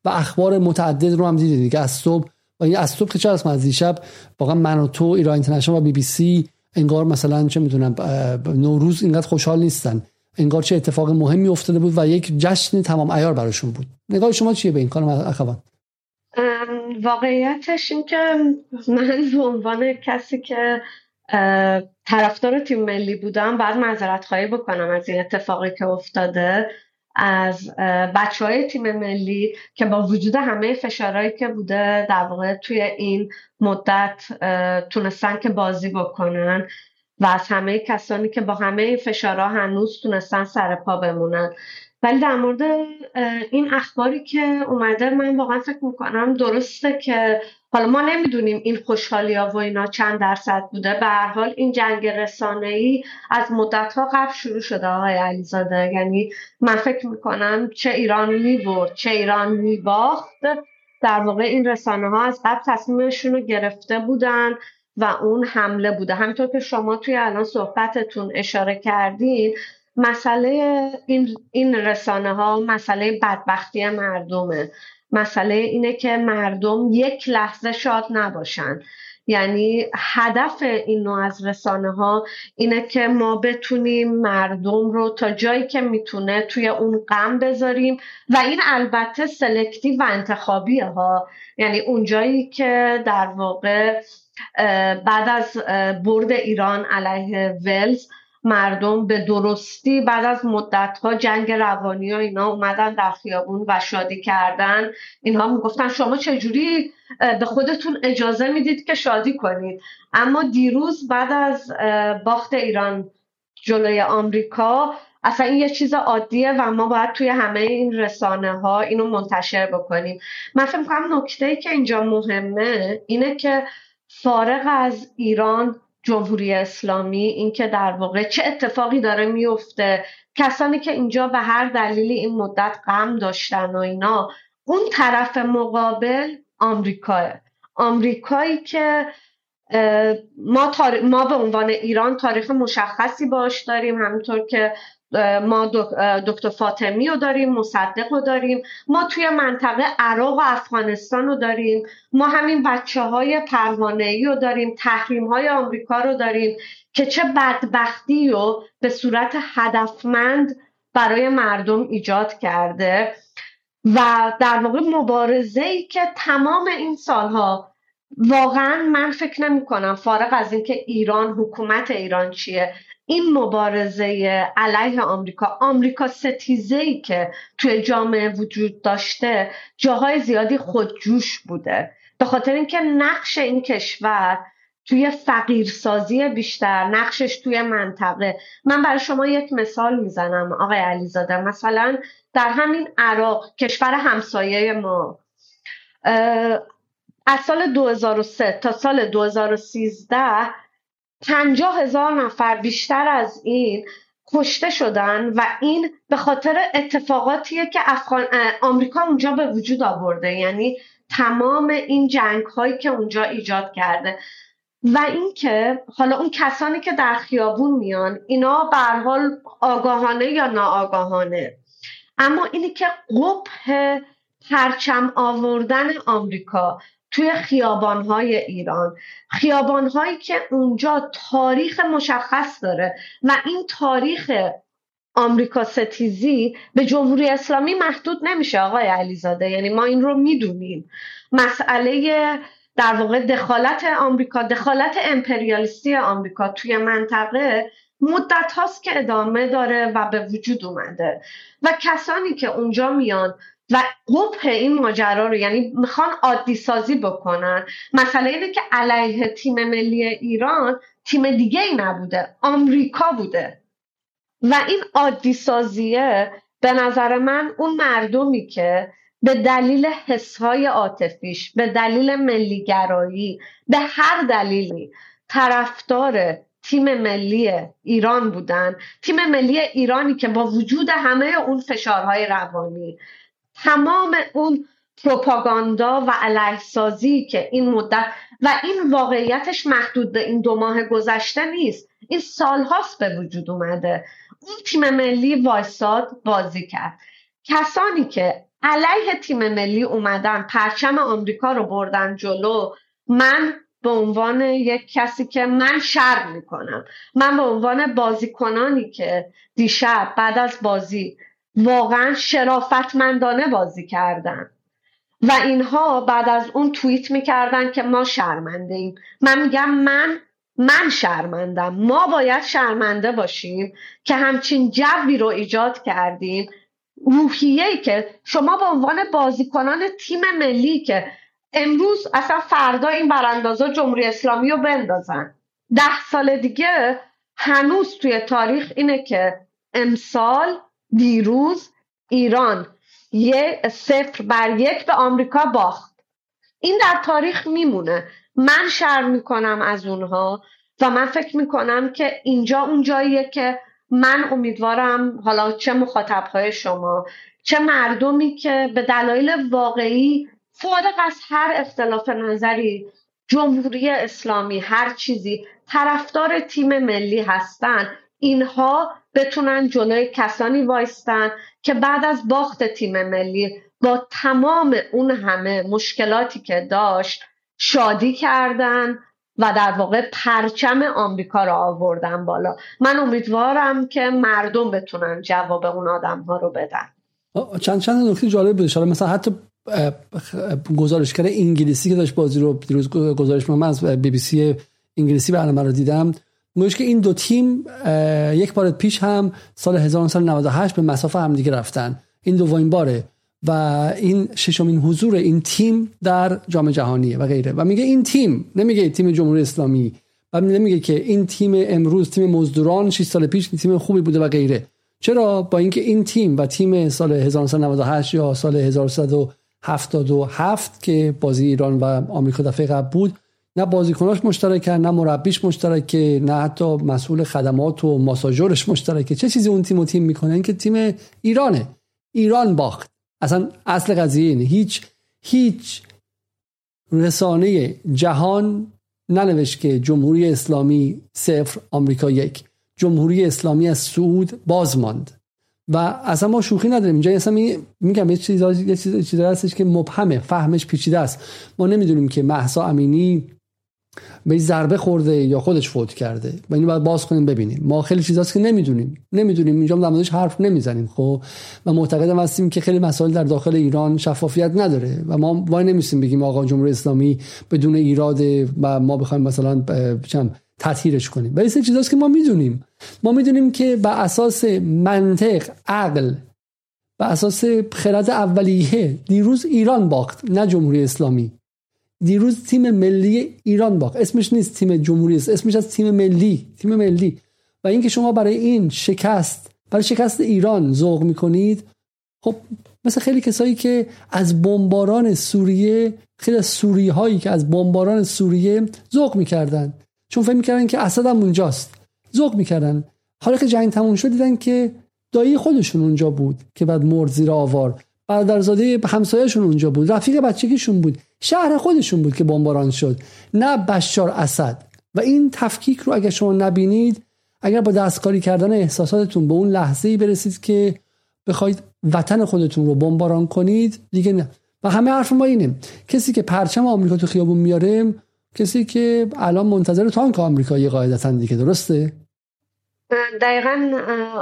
و اخبار متعدد رو هم دیدید. دیگه از صبح و این از صبح چه از دیشب واقعا من و تو ایران اینترنشنال و بی بی سی انگار مثلا چه می‌دونم نوروز اینقدر خوشحال نیستن. انگار چه اتفاق مهمی افتاده بود و یک جشن تمام ایار براشون بود. نگاه شما چیه به این کار اخوان؟ واقعیتش این که من به عنوان کسی که طرفدار تیم ملی بودم بعد معذرت خواهی بکنم از این اتفاقی که افتاده. از بچه های تیم ملی که با وجود همه فشارهایی که بوده در واقع توی این مدت تونستن که بازی بکنن و از همه کسانی که با همه فشارها هنوز تونستن سر پا بمونن. ولی در مورد این اخباری که اومده من واقعا فکر می‌کنم درسته که حالا ما نمی‌دونیم این خوشحالی ها و اینا چند درصد بوده. به هر حال این جنگ رسانه ای از مدت ها قبل شروع شده آقای علیزاده. یعنی من فکر می‌کنم چه ایران می‌برد چه ایران میباخت در واقع این رسانه ها از قبل تصمیمشون رو گرفته بودن و اون حمله بوده. همینطور که شما توی الان صحبتتون اشاره کردین مسئله این, این رسانه ها مسئله بدبختی مردمه. مسئله اینه که مردم یک لحظه شاد نباشن. یعنی هدف این نوع از رسانه ها اینه که ما بتونیم مردم رو تا جایی که می‌تونه توی اون غم بذاریم و این البته سلکتیو و انتخابیه ها. یعنی اون جایی که در واقع بعد از برد ایران علیه ولز مردم به درستی بعد از مدتها جنگ روانی و اینا اومدن در خیابون و شادی کردن. اینها می‌گفتن شما چجوری به خودتون اجازه می‌دید که شادی کنید؟ اما دیروز بعد از باخت ایران جلوی آمریکا اصلا این یه چیز عادیه و ما باید توی همه این رسانه ها اینو منتشر بکنیم. من فکر کنم نکته ای که اینجا مهمه اینه که فارغ از ایران جمهوری اسلامی اینکه در واقع چه اتفاقی داره میفته. کسانی که اینجا به هر دلیلی این مدت غم داشتن و اینا اون طرف مقابل آمریکاه. آمریکایی که ما, ما به عنوان ایران تاریخ مشخصی باش داریم همینطور که ما دکتر فاطمی رو داریم مصدق رو داریم. ما توی منطقه عراق و افغانستان رو داریم. ما همین بچه های پروانه رو داریم تحریم های آمریکا رو داریم که چه بدبختی رو به صورت هدفمند برای مردم ایجاد کرده و در واقع مبارزه ای که تمام این سالها واقعا من فکر نمی کنم فارغ از اینکه ایران حکومت ایران چیه این مبارزه علیه آمریکا آمریکا ستیزه ای که توی جامعه وجود داشته جاهای زیادی خودجوش بوده. به خاطر اینکه نقش این کشور توی فقیرسازی بیشتر نقشش توی منطقه. من برای شما یک مثال می‌زنم آقای علیزاده. مثلا در همین عراق کشور همسایه ما از سال 2003 تا سال 2013 پنجاه هزار نفر بیشتر از این کشته شدن و این به خاطر اتفاقاتیه که افغان... آمریکا اونجا به وجود آورده. یعنی تمام این جنگ هایی که اونجا ایجاد کرده. و اینکه حالا اون کسانی که در خیابون میان اینا به حال آگاهانه یا ناآگاهانه. اما اینی که قبه پرچم آوردن آمریکا توی خیابانهای ایران. خیابانهایی که اونجا تاریخ مشخص داره و این تاریخ آمریکا ستیزی به جمهوری اسلامی محدود نمیشه آقای علیزاده. یعنی ما این رو می‌دونیم. مسئله در واقع دخالت آمریکا دخالت امپریالیستی آمریکا توی منطقه مدت هاست که ادامه داره و به وجود اومده. و کسانی که اونجا میان و قبه این ماجرا رو یعنی می‌خوان عادی سازی بکنن. مسئله اینه که علیه تیم ملی ایران تیم دیگه ای نبوده آمریکا بوده. و این عادی سازیه به نظر من اون مردمی که به دلیل حسهای عاطفیش به دلیل ملیگرایی به هر دلیلی طرفدار تیم ملی ایران بودن. تیم ملی ایرانی که با وجود همه اون فشارهای روانی تمام اون پروپاگاندا و علیهسازی که این مدت و این واقعیتش محدود به این دو ماه گذشته نیست. این سالهاست به وجود اومده. اون تیم ملی وایساد بازی کرد. کسانی که علیه تیم ملی اومدن پرچم آمریکا رو بردن جلو من به عنوان یک کسی که من شر می‌کنم. من به عنوان بازیکنانی که دیشب بعد از بازی واقعا شرافتمندانه بازی کردن. و اینها بعد از اون توییت می‌کردن که ما شرمنده ایم من میگم من من شرمندم. ما باید شرمنده باشیم که همچین جوی رو ایجاد کردیم. روحیه که شما به عنوان بازیکنان تیم ملی که امروز اصلا فردا این براندازا جمهوری اسلامی رو بندازن. ده سال دیگه هنوز توی تاریخ اینه که امسال دیروز ایران یه صفر بر یک به آمریکا باخت. این در تاریخ میمونه. من شر می‌کنم از اونها و من فکر می‌کنم که اینجا اون جاییه که من امیدوارم حالا چه مخاطبهای شما چه مردمی که به دلایل واقعی فارغ از هر اختلاف نظری جمهوری اسلامی هر چیزی طرفدار تیم ملی هستن. اینها بتونن جلوی کسانی وایستن که بعد از باخت تیم ملی با تمام اون همه مشکلاتی که داشت شادی کردن و در واقع پرچم آمریکا را آوردن بالا. من امیدوارم که مردم بتونن جواب اون آدم ها رو بدن. چند چند نکته جالب بود. مثلا حتی گزارشگر انگلیسی که داشت بازی رو دیروز گزارش من از بی بی سی انگلیسی برنامه رو دیدم. میگوش که این دو تیم یک بار پیش هم سال 1998 به مسافه همدیگه رفتن. این دومین باره و این ششمین حضور این تیم در جام جهانیه و غیره. و میگه این تیم نمیگه تیم جمهوری اسلامی و نمیگه که این تیم امروز تیم مزدوران 6 سال پیش تیم خوبی بوده و غیره. چرا؟ با اینکه این تیم و تیم سال 1998 یا سال 1177 که بازی ایران و آمریکا دفعه قبل بود نه بازیکناش مشترکن نه مربیش مشترکه نه حتی مسئول خدمات و ماساژورش مشترکه. چه چیزی اون تیم و تیم می‌کنه؟ اینکه تیم ایرانه. ایران باخت. اصلا اصل قضیه اینه. هیچ هیچ رسانه جهان ننوشت که جمهوری اسلامی صفر آمریکا یک. جمهوری اسلامی از سعود باز ماند. و اصلا ما شوخی نداریم. اینجا اصلا میگم یه چیز هستش که مبهمه. فهمش پیچیده است. ما نمی‌دونیم که محسا امینی به ضربه خورده یا خودش فوت کرده. و اینو باید باز کنیم ببینیم. ما خیلی چیزاست که نمی‌دونیم. نمی‌دونیم. اینجا در موردش حرف نمی‌زنیم خب؟ و معتقدم هستیم که خیلی مسائل در داخل ایران شفافیت نداره و ما وای نمیسیم بگیم آقا جمهوری اسلامی بدون ایراد و ما بخوایم مثلا چم تطهیرش کنیم. ولی سه چیزاست که ما می‌دونیم. ما می‌دونیم که بر اساس منطق عقل بر اساس خرد اولیه دیروز ایران باخت نه جمهوری اسلامی. دیروز تیم ملی ایران باخت. اسمش نیست تیم جمهوری است اسمش از تیم ملی تیم ملی. و اینکه شما برای این شکست برای شکست ایران ذوق می‌کنید خب مثل خیلی کسایی که از بمباران سوریه خیلی از سوری هایی که از بمباران سوریه ذوق می‌کردن. چون فکر می‌کردن که اسد هم اونجاست. ذوق می‌کردن. حالا که جنگ تموم شد دیدن که دایی خودشون اونجا بود که بعد مرد زیر آوار. برادرزاده همسایهشون اونجا بود. رفیق بچگیشون بود. شهر خودشون بود که بمباران شد. نه بشار اسد. و این تفکیک رو اگر شما نبینید اگر با دستکاری کردن احساساتتون به اون لحظه ای برسید که بخواید وطن خودتون رو بمباران کنید دیگه نه. و همه حرف ما اینه. کسی که پرچم آمریکا تو خیابون میاره کسی که الان منتظر تانک آمریکایی قاعدتا دیگه درسته؟ دقیقا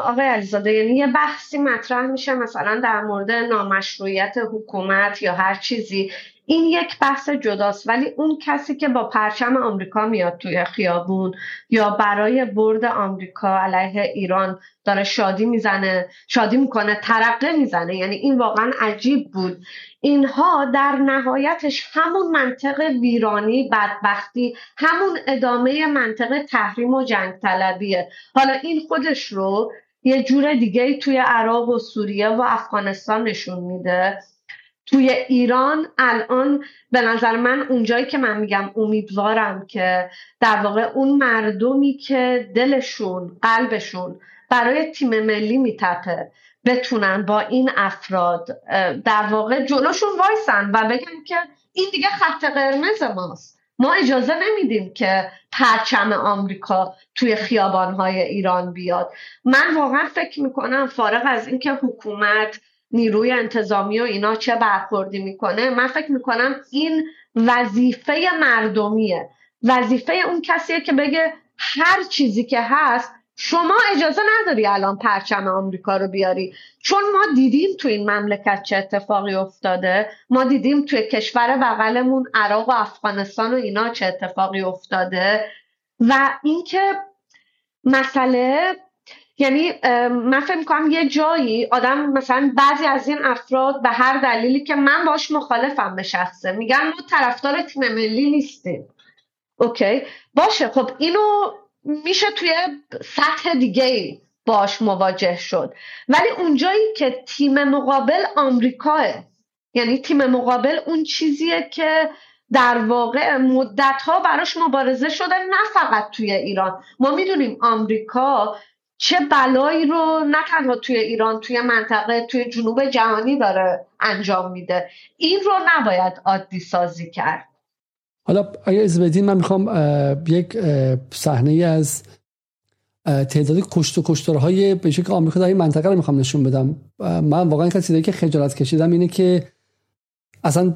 آقای علیزاده یعنی یه بحثی مطرح میشه مثلا در مورد نامشروعیت حکومت یا هر چیزی این یک بحث جداست ولی اون کسی که با پرچم آمریکا میاد توی خیابون یا برای برد آمریکا علیه ایران داره شادی می‌زنه شادی می‌کنه ترقه می‌زنه یعنی این واقعا عجیب بود. اینها در نهایتش همون منطق ویرانی بدبختی همون ادامه منطق تحریم و جنگ طلبیه حالا این خودش رو یه جور دیگه توی عراق و سوریه و افغانستان نشون میده. توی ایران الان به نظر من اونجایی که من میگم امیدوارم که در واقع اون مردمی که دلشون قلبشون برای تیم ملی میتپه بتونن با این افراد در واقع جلوشون وایسن و بگن که این دیگه خط قرمز ماست. ما اجازه نمیدیم که پرچم آمریکا توی خیابانهای ایران بیاد. من واقعا فکر می‌کنم فارغ از اینکه حکومت نیروی انتظامی و اینا چه برخوردی می‌کنه. من فکر می‌کنم این وظیفه مردمیه. وظیفه اون کسیه که بگه هر چیزی که هست شما اجازه نداری الان پرچم آمریکا رو بیاری. چون ما دیدیم تو این مملکت چه اتفاقی افتاده. ما دیدیم توی کشور بغلمون عراق و افغانستان و اینا چه اتفاقی افتاده. و اینکه مسئله یعنی من فکر می‌کنم یه جایی آدم مثلا بعضی از این افراد به هر دلیلی که من باش مخالفم به شخصه میگن ما طرفدار تیم ملی نیستیم. اوکی؟ باشه خب اینو میشه توی سطح دیگه باش مواجه شد. ولی اونجایی که تیم مقابل آمریکاه یعنی تیم مقابل اون چیزیه که در واقع مدت ها براش مبارزه شده نه فقط توی ایران. ما می‌دونیم آمریکا چه بلایی رو نه تنها توی ایران توی منطقه توی جنوب جهانی داره انجام میده. این رو نباید عادی سازی کرد. حالا اگه از بدین من می‌خوام یک صحنه از تعداد کشت و کشتارهای به شکل آمریکا در این منطقه رو می‌خوام نشون بدم. من واقعا کسی که خجالت کشیدم اینه که اصلا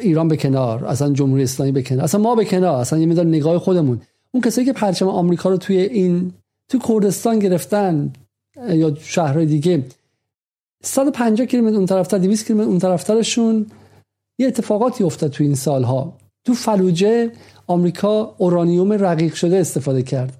ایران به کنار اصلا جمهوری اسلامی به کنار اصلا ما به کنار اصلا یه مقدار نگاه خودمون. اون کسایی که پرچم آمریکا رو توی این تو کردستان گرفتن یا شهرهای دیگه 150 کیلومتر اون طرفتر 200 کیلومتر اون طرفترشون یه اتفاقاتی افتاد تو این سالها. تو فلوجه آمریکا اورانیوم رقیق شده استفاده کرد.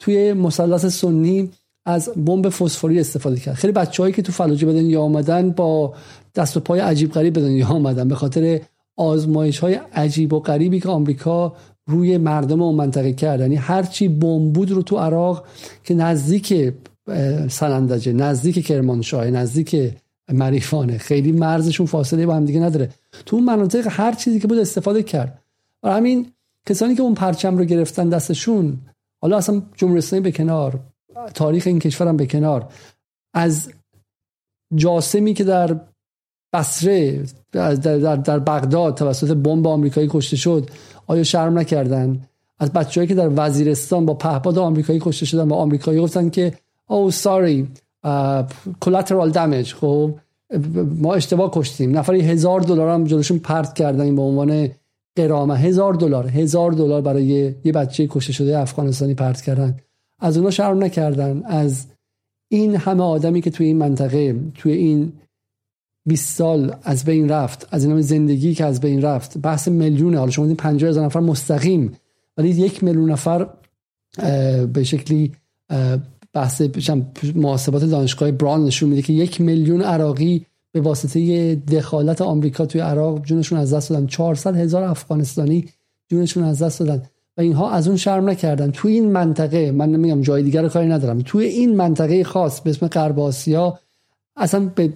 توی مثلث سنی از بمب فسفوری استفاده کرد. خیلی بچههایی که تو فلوجه به دنیا آمدن با دست و پای عجیب غریب به دنیا آمدن. به خاطر آزمایش های عجیب و غریبی که آمریکا روی مردم اون منطقه کرد. یعنی هرچی بمب بود رو تو عراق که نزدیک سنندجه نزدیک کرمانشاه نزدیک مریفانه خیلی مرزشون فاصله با هم دیگه نداره. تو اون مناطق هر چیزی که بود استفاده کرد. و همین کسانی که اون پرچم رو گرفتن دستشون حالا اصلا جمهوری اسلامی به کنار تاریخ این کشورم به کنار. از جاسمی که در بصره در, بغداد توسط بمب آمریکایی کشته شد. آیا شرم نکردن؟ از بچههایی که در وزیرستان با پهپاد آمریکایی کشته شدن با آمریکایی گفتن که او ساری کلاترال دمیج خب ما اشتباه کشتیم. نفری هزار دلار هم جلوشون پرت کردن به عنوان قرامه. هزار دلار هزار دلار برای یه بچه کشته شده افغانستانی پرت کردن. از اونا شرم نکردن. از این همه آدمی که توی این منطقه توی این 20 سال از بین رفت از این زندگی که از بین رفت. بحث میلیونه. حالا شما دیدین 50 هزار نفر مستقیم. ولی یک میلیون نفر به شکلی بحث محاسبات دانشگاه بران نشون میده که یک میلیون عراقی به واسطه دخالت آمریکا توی عراق جونشون از دست دادن. 400 هزار افغانستانی جونشون از دست دادن. و اینها از اون شرم نکردن. توی این منطقه من نمیگم جای دیگر کاری ندارم. توی این منطقه خاص به اسم غرب آسیا اصلا به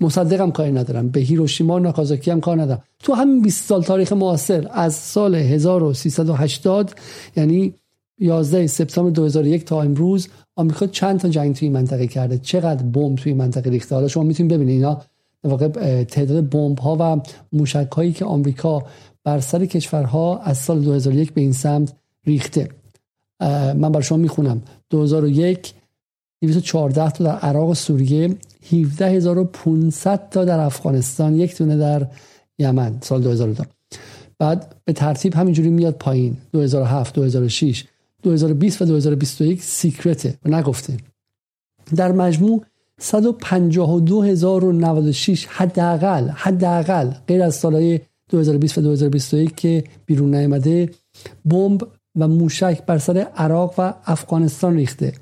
مصدقم کاری ندارم. به هیروشیما و ناکازاکی هم کار ندارم. تو همین 20 سال تاریخ معاصر از سال 1380 یعنی 11 سپتامبر 2001 تا امروز آمریکا چند تا جنگ توی منطقه کرده؟ چقدر بمب توی منطقه ریخته؟ حالا شما می‌تونید ببینید اینا واقع تعداد بمب ها و موشک هایی که آمریکا بر سر کشورها از سال 2001 به این سمت ریخته. من بر شما می‌خونم. 2001 214 تا در عراق و سوریه 17500 تا در افغانستان یک تونه در یمن سال 2002 بعد به ترتیب همینجوری میاد پایین 2007 2006 2020 و 2021 سیکرته و نگفته. در مجموع 152096 حداقل حداقل غیر از سالهای 2020 و 2021 که بیرون نیامده بمب و موشک بر سر عراق و افغانستان ریخته.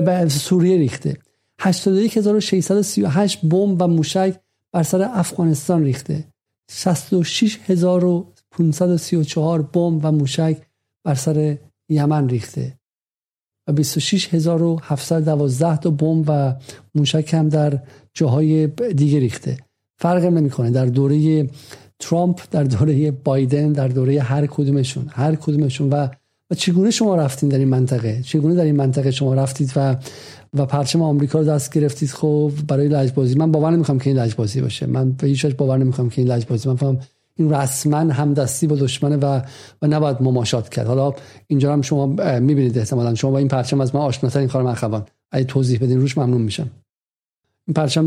به سوریه ریخته. 81638 بمب و موشک بر سر افغانستان ریخته. 66534 بمب و موشک بر سر یمن ریخته. و 26712 تا بمب و موشک هم در جاهای دیگه ریخته. فرق نمی‌کنه. در دوره ترامپ در دوره بایدن در دوره هر کدومشون. هر کدومشون. و و چگونه شما رفتین در این منطقه؟ چگونه در این منطقه شما رفتید و و پرچم آمریکا رو دست گرفتید؟ خب برای لجبازی. من باور نمی‌خوام که این لجبازی باشه. من به هیچ باور نمی‌خوام که این لجبازی. من فهم این رسما همدستی با دشمنه و و نباید مماشات کرد. حالا اینجا هم شما می‌بینید احتمالا. شما با این پرچم از من آشناتر این کار من خواهم اگه توضیح بدین روش ممنون میشم. این پرچم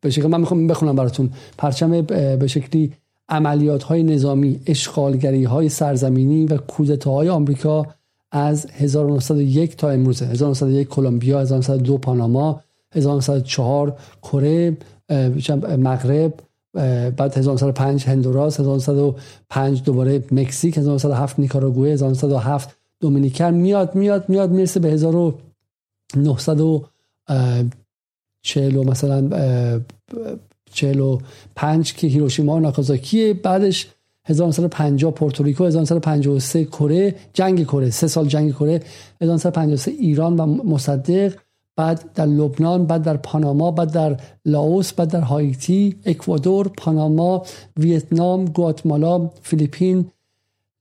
به شکل من می‌خوام بخونم براتون. پرچم به شکلی عملیات های نظامی اشغالگری های سرزمینی و های آمریکا از 1901 تا امروز 1901 کلمبیا 1902 پاناما 1904 کره مغرب بعد 1905 هندوراس 1905 دوباره مکزیک 1907 نیکاراگوئه 1907 دومینیکن. میاد میاد میاد می‌رسه به 1940 مثلا 45 که هیروشیما و ناکازاکی بعدش 1950 پورتوریکو 1953 کره جنگ کره سه سال جنگ کره 1953 ایران و مصدق بعد در لبنان بعد در پاناما بعد در لاوس بعد در هایتی اکوادور پاناما ویتنام گواتمالا فیلیپین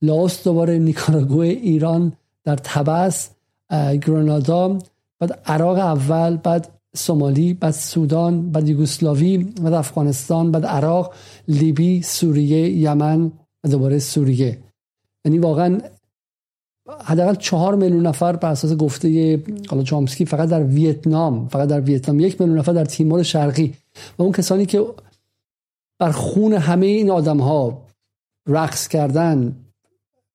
لاوس دوباره نیکاراگوئه ایران در تبس گرانادا بعد عراق اول بعد سومالی بعد سودان بعد یوگسلاوی بعد افغانستان بعد عراق لیبی سوریه یمن و دوباره سوریه. یعنی واقعا حداقل چهار میلیون نفر بر اساس گفته حالا چامسکی فقط در ویتنام فقط در ویتنام. یک میلیون نفر در تیمور شرقی. و اون کسانی که بر خون همه این آدم ها رقص کردن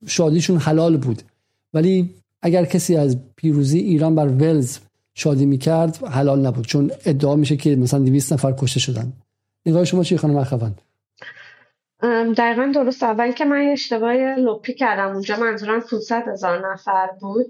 شادیشون حلال بود. ولی اگر کسی از پیروزی ایران بر ولز شادی می‌کرد حلال نبود. چون ادعا میشه که مثلا 200 نفر کشته شدن. نگاه شما چی خانم اخوان؟ دقیقا درست. اول که من اشتباه لپی کردم. اونجا منظورم 500 هزار نفر بود.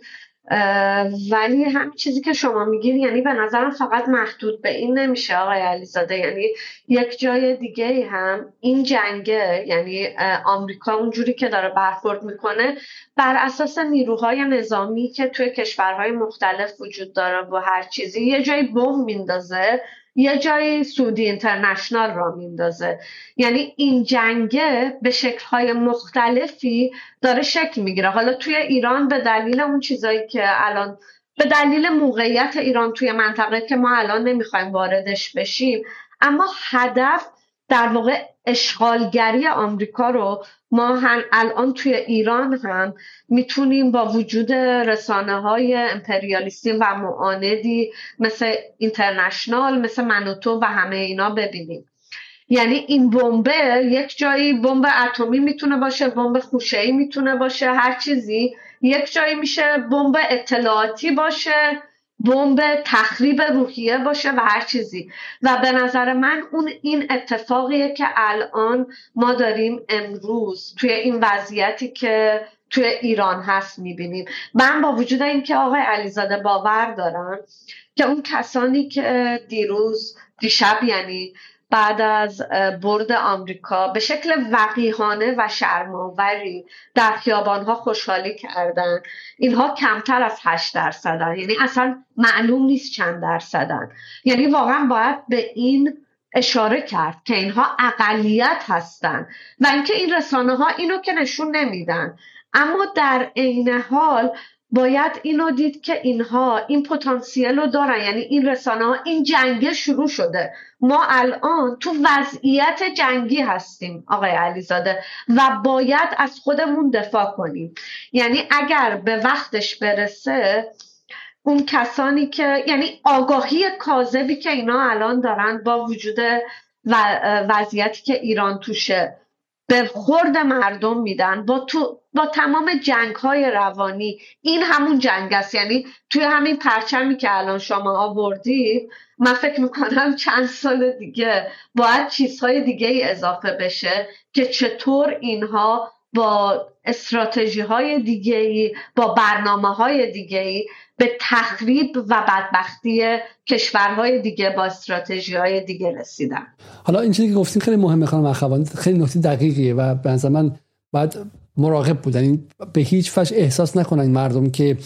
ولی هم چیزی که شما میگید یعنی به نظرم فقط محدود به این نمیشه آقای علیزاده. یعنی یک جای دیگه هم این جنگه یعنی آمریکا اونجوری که داره برخورد می‌کنه بر اساس نیروهای نظامی که توی کشورهای مختلف وجود داره و هر چیزی یه جای بم میندازه. یه جای سودی اینترنشنال را میندازه. یعنی این جنگه به شکلهای مختلفی داره شکل می‌گیره. حالا توی ایران به دلیل اون چیزایی که الان به دلیل موقعیت ایران توی منطقه که ما الان نمی‌خوایم واردش بشیم اما هدف در واقع اشغالگری آمریکا رو ما هم الان توی ایران هم می‌تونیم با وجود رسانه های امپریالیستی و معاندی مثل اینترنشنال مثل منوتو و همه اینا ببینیم. یعنی این بمبه یک جایی بمب اتمی می‌تونه باشه بمب خوشه‌ای می‌تونه باشه هر چیزی یک جایی میشه بمب اطلاعاتی باشه. بمب تخریب روحیه باشه و هر چیزی. و به نظر من اون این اتفاقیه که الان ما داریم امروز توی این وضعیتی که توی ایران هست می‌بینیم. من با وجود اینکه آقای علیزاده باور دارم که اون کسانی که دیروز دیشب یعنی بعد از برد آمریکا به شکل وقیحانه و شرماوری در خیابانها خوشحالی کردن. اینها کمتر از 8 درصدن. یعنی اصلا معلوم نیست چند درصدن. یعنی واقعا باید به این اشاره کرد که اینها اقلیت هستند و اینکه این رسانه ها اینو که نشون نمیدن. اما در عین حال باید اینو دید که اینها این پتانسیل رو دارن. یعنی این رسانه ها این جنگه شروع شده. ما الان تو وضعیت جنگی هستیم آقای علیزاده و باید از خودمون دفاع کنیم. یعنی اگر به وقتش برسه اون کسانی که یعنی آگاهی کاذبی که اینا الان دارن با وجود وضعیتی که ایران توشه به خورد مردم میدن با, تو با تمام جنگ های روانی. این همون جنگ است. یعنی توی همین پرچمی که الان شما آوردید من فکر می‌کنم چند سال دیگه باید چیزهای دیگه ای اضافه بشه که چطور اینها با استراتژی های دیگه ای با برنامه های دیگه ای به تخریب و بدبختی کشورهای دیگه با استراتژی های دیگه رسیدن. حالا این چیزی که گفتیم خیلی مهمه خانم اخوان خیلی نکته دقیقیه و به من باید مراقب بودن یعنی به هیچ فش احساس نکنن مردم که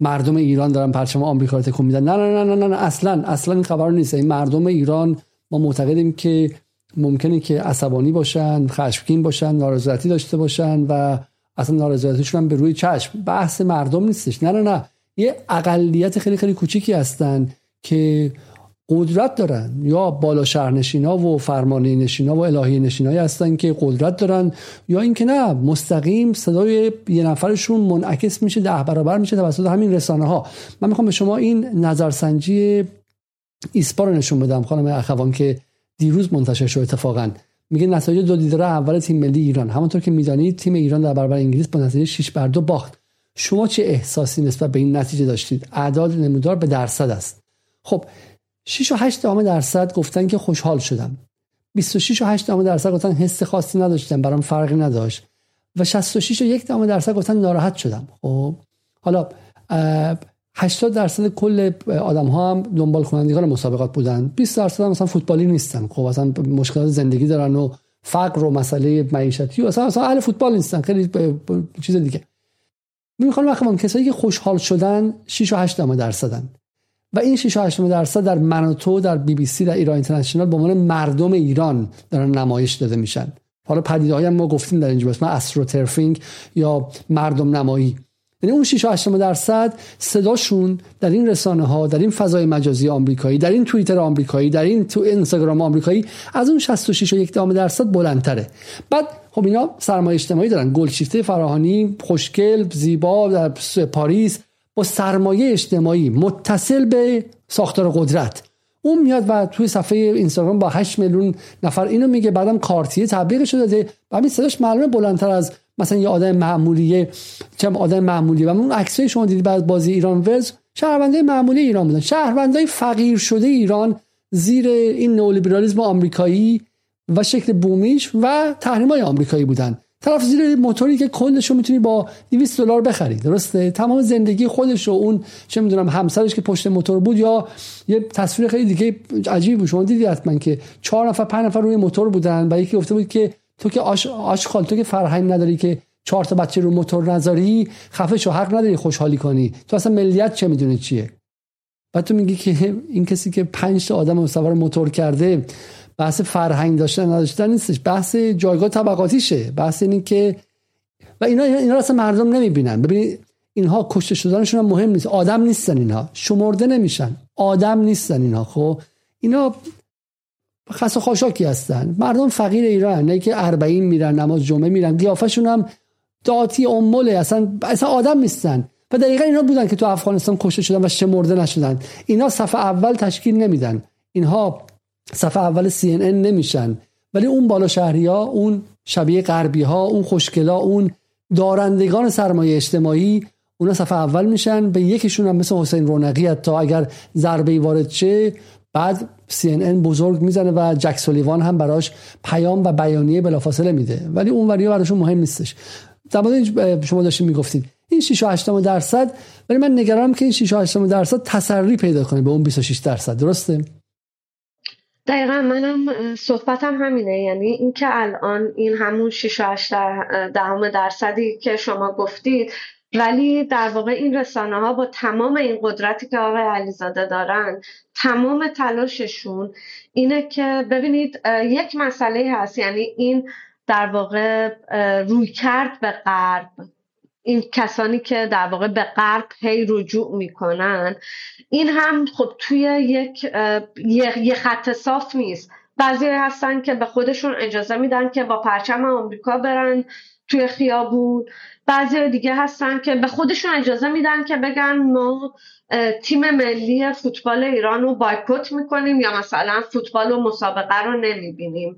مردم ایران دارن پرچم آمریکا رو تکون میدن. نه نه نه نه نه اصلا اصلا این خبر نیست. این مردم ایران ما معتقدیم که ممکنه که عصبانی باشن خشمگین باشن نارضایتی داشته باشن و اصلا نارضایتیشون هم به روی چشم. بحث مردم نیستش. نه نه نه. یه اقلیت خیلی خیلی کوچیکی هستن که قدرت دارن. یا بالا شهرنشینا و فرمانه نشینا و الهی نشینایی هستن که قدرت دارن یا اینکه نه مستقیم صدای یه نفرشون منعکس میشه ده برابر میشه توسط همین رسانه ها من می‌خوام به شما این نظرسنجی ایسپا رو نشون بدم خانم اخوان که دیروز منتشر شد اتفاقا. میگه نتایج دو دیدار اول تیم ملی ایران. همونطور که می‌دانید تیم ایران در برابر انگلیس با نتیجه 6 بر 2 باخت. شما چه احساسی نسبت به این نتیجه داشتید؟ اعداد نمودار به درصد است. خب 6 و 8 درصد گفتن که خوشحال شدم. 26 و 8 درصد گفتن حس خاصی نداشتم برام فرقی نداشت. و 66 و 1 درصد گفتن ناراحت شدم. خب حالا 80 درصد کل آدم ها هم دنبال کنندگان مسابقات بودن. 20 درصد هم مثلا فوتبالی نیستن. خب مثلا مشکلات زندگی دارن و فقر و مسئله معیشتی و اصلا اصلا اهل فوتبال نیستن. خیلی چیز دیگه. می‌خوام بخوام کسایی که خوشحال شدن 6 و 8 درصدن. و این 6 و 8 درصد در منوتو در بی بی سی در ایران اینترنشنال به عنوان مردم ایران دارن نمایش داده میشن. حالا پدیده ما گفتیم در اینجا بس استروترفینگ یا مردم نمایی یعنی اون 6 8 درصد صداشون در این رسانه ها در این فضای مجازی آمریکایی در این توییتر آمریکایی در این تو اینستاگرام آمریکایی از اون 66 و درصد بلندتره. بعد خب اینا سرمایه اجتماعی دارن. گلشیفته فراهانی خوشگل زیبا در پاریس با سرمایه اجتماعی متصل به ساختار قدرت. اون میاد و توی صفحه اینستاگرام با 8 میلیون نفر اینو میگه بعدم کارتیه تبلیغش داده. و همین صداش معلومه بلندتر از مثلا یه آدم معمولیه چه آدم معمولی و اون عکسای شما دیدید بعد بازی ایران ورز شهرونده معمولی ایران بودن. شهروندای فقیر شده ایران زیر این نولیبرالیسم آمریکایی و شکل بومیش و تحریم آمریکایی بودن. طرف زیر موتوری که کلش رو می‌تونی با 200 دلار بخری. درسته؟ تمام زندگی خودش و اون چه می‌دونم همسرش که پشت موتور بود یا یه تصویر خیلی دیگه عجیب بود. شما دیدی حتما که چهار نفر پنج نفر روی موتور بودن و یکی گفته بود که تو که آش آشخال تو که فرهنگ نداری که چهار تا بچه رو موتور نذاری خفه شو حق نداری خوشحالی کنی. تو اصلا ملیت چه می‌دونی چیه؟ بعد تو میگی که این کسی که پنج تا آدم سوار موتور کرده بحث فرهنگ داشتن نداشتن نیستش. بحث جایگاه طبقاتیشه. بحث اینه که و اینا اینا اصلا مردم نمی‌بینن. ببینید اینها کشته شدنشون هم مهم نیست. آدم نیستن اینها. شمرده نمیشن. آدم نیستن اینها. خب؟ اینا خاص خاشاکی هستن. مردم فقیر ایران نه که اربعین میرن نماز جمعه میرن قیافشون هم داتی اموله اصلا اصلا آدم نیستن. و دقیقا اینا بودن که تو افغانستان کشته شدن و شمرده نشدن. اینا صفحه اول تشکیل نمیدن. اینها صفحه اول CNN نمیشن. ولی اون بالا شهری ها اون شبیه غربی ها اون خوشگلا اون دارندگان سرمایه اجتماعی اونا صفحه اول میشن. به یکیشون هم مثل حسین رونقی تا اگر ضربه وارد شه بعد CNN بزرگ می‌زنه و جک سولیوان هم براش پیام و بیانیه بلافاصله میده. ولی اون وریا براشون مهم نیستش. در شما داشتین می‌گفتید این 6 8 درصد ولی من نگرانم که این 6 8 درصد تسری پیدا کنه به اون 26 درصد. درسته؟ دقیقا منم صحبتم همینه. یعنی اینکه الان این همون 6 8 دهم درصدی که شما گفتید ولی در واقع این رسانه ها با تمام این قدرتی که آقای علیزاده دارن تمام تلاششون اینه که ببینید یک مسئله هست یعنی این در واقع روی کرد به غرب. این کسانی که در واقع به غرب هی رجوع می‌کنن این هم خب توی یک یه خط صاف نیست. بعضی هستن که به خودشون اجازه میدن که با پرچم آمریکا برن. توی خیابون. بعضی دیگه هستن که به خودشون اجازه میدن که بگن ما تیم ملی فوتبال ایران رو بایکوت می‌کنیم یا مثلا فوتبال و مسابقه رو نمی‌بینیم.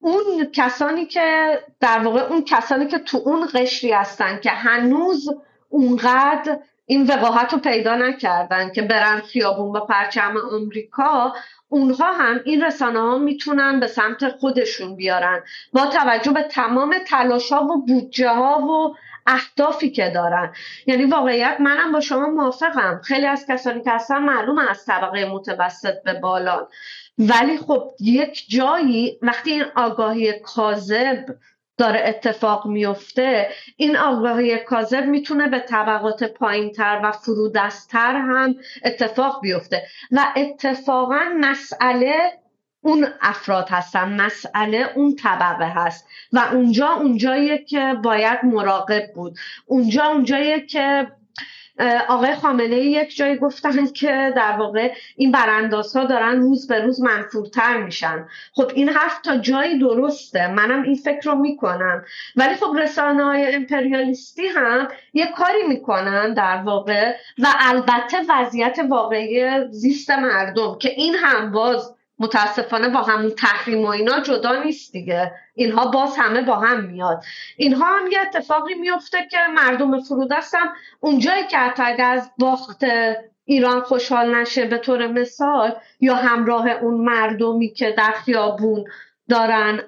اون کسانی که در واقع اون کسانی که تو اون قشری هستن که هنوز اونقدر این وقاحت رو پیدا نکردن که برن خیابون با پرچم آمریکا اونها هم این رسانه ها می‌تونن به سمت خودشون بیارن با توجه به تمام تلاش ها و بودجه ها و اهدافی که دارن. یعنی واقعیت منم با شما موافقم. خیلی از کسانی که هستن معلوم از طبقه متوسط به بالان. ولی خب یک جایی وقتی این آگاهی کاذب داره اتفاق میفته این آگاهی کاذب می‌تونه به طبقات پایینتر و فرودستتر هم اتفاق بیفته. و اتفاقا مسئله اون افراد هستن مسئله اون طبقه هست. و اونجا اونجاییه که باید مراقب بود. اونجا اونجاییه که آقای خامنه یک جایی گفتن که در واقع این براندازها دارن روز به روز منفورتر میشن. خب این حرف تا جایی درسته. منم این فکر رو می‌کنم. ولی خب رسانه های امپریالیستی هم یه کاری می‌کنن در واقع و البته وضعیت واقعی زیست مردم که این هم باز متاسفانه با همون تحریم و اینا جدا نیست دیگه. اینها باز همه با هم میاد. اینها هم یه اتفاقی میفته که مردم فرودست هم اونجایی که حتی از باخت ایران خوشحال نشه به طور مثال یا همراه اون مردمی که در خیابون دارن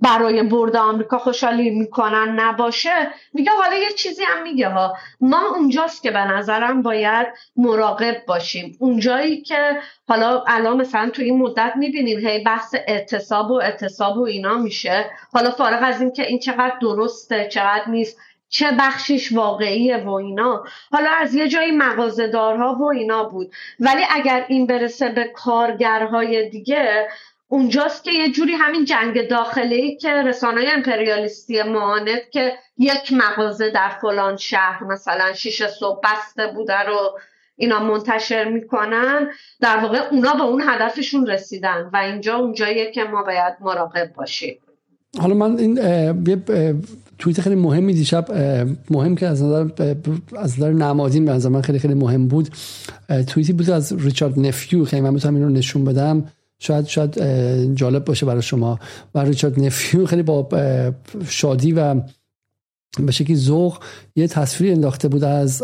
برای برد آمریکا خوشحالی می‌کنن نباشه. میگه حالا یه چیزی هم میگه ها. ما اونجاست که به نظرم باید مراقب باشیم. اونجایی که حالا الان مثلا تو این مدت می‌بینیم هی بحث اعتصاب و اعتصاب و اینا میشه. حالا فارغ از این که این چقدر درسته چقدر نیست چه بخشیش واقعیه و اینا. حالا از یه جایی مغازدارها و اینا بود. ولی اگر این برسه به کارگرهای دیگه اونجاست که یه جوری همین جنگ داخلی که رسانه امپریالیستی معاند که یک مغازه در فلان شهر مثلا شیش صبح بسته بوده رو اینا منتشر می‌کنن در واقع اونا به اون هدفشون رسیدن و اینجا اونجاییه که ما باید مراقب باشیم. حالا من این یه توییت خیلی مهمی دیشب مهم که از نظر از نظر نمادین به نظر من خیلی خیلی مهم بود. توییتی بود از ریچارد نفیو که من می‌تونم این رو نشون بدم. شاید شاید جالب باشه برای شما. و ریچارد نفیو خیلی با شادی و به شکلی ذوق یه تصویر انداخته بود از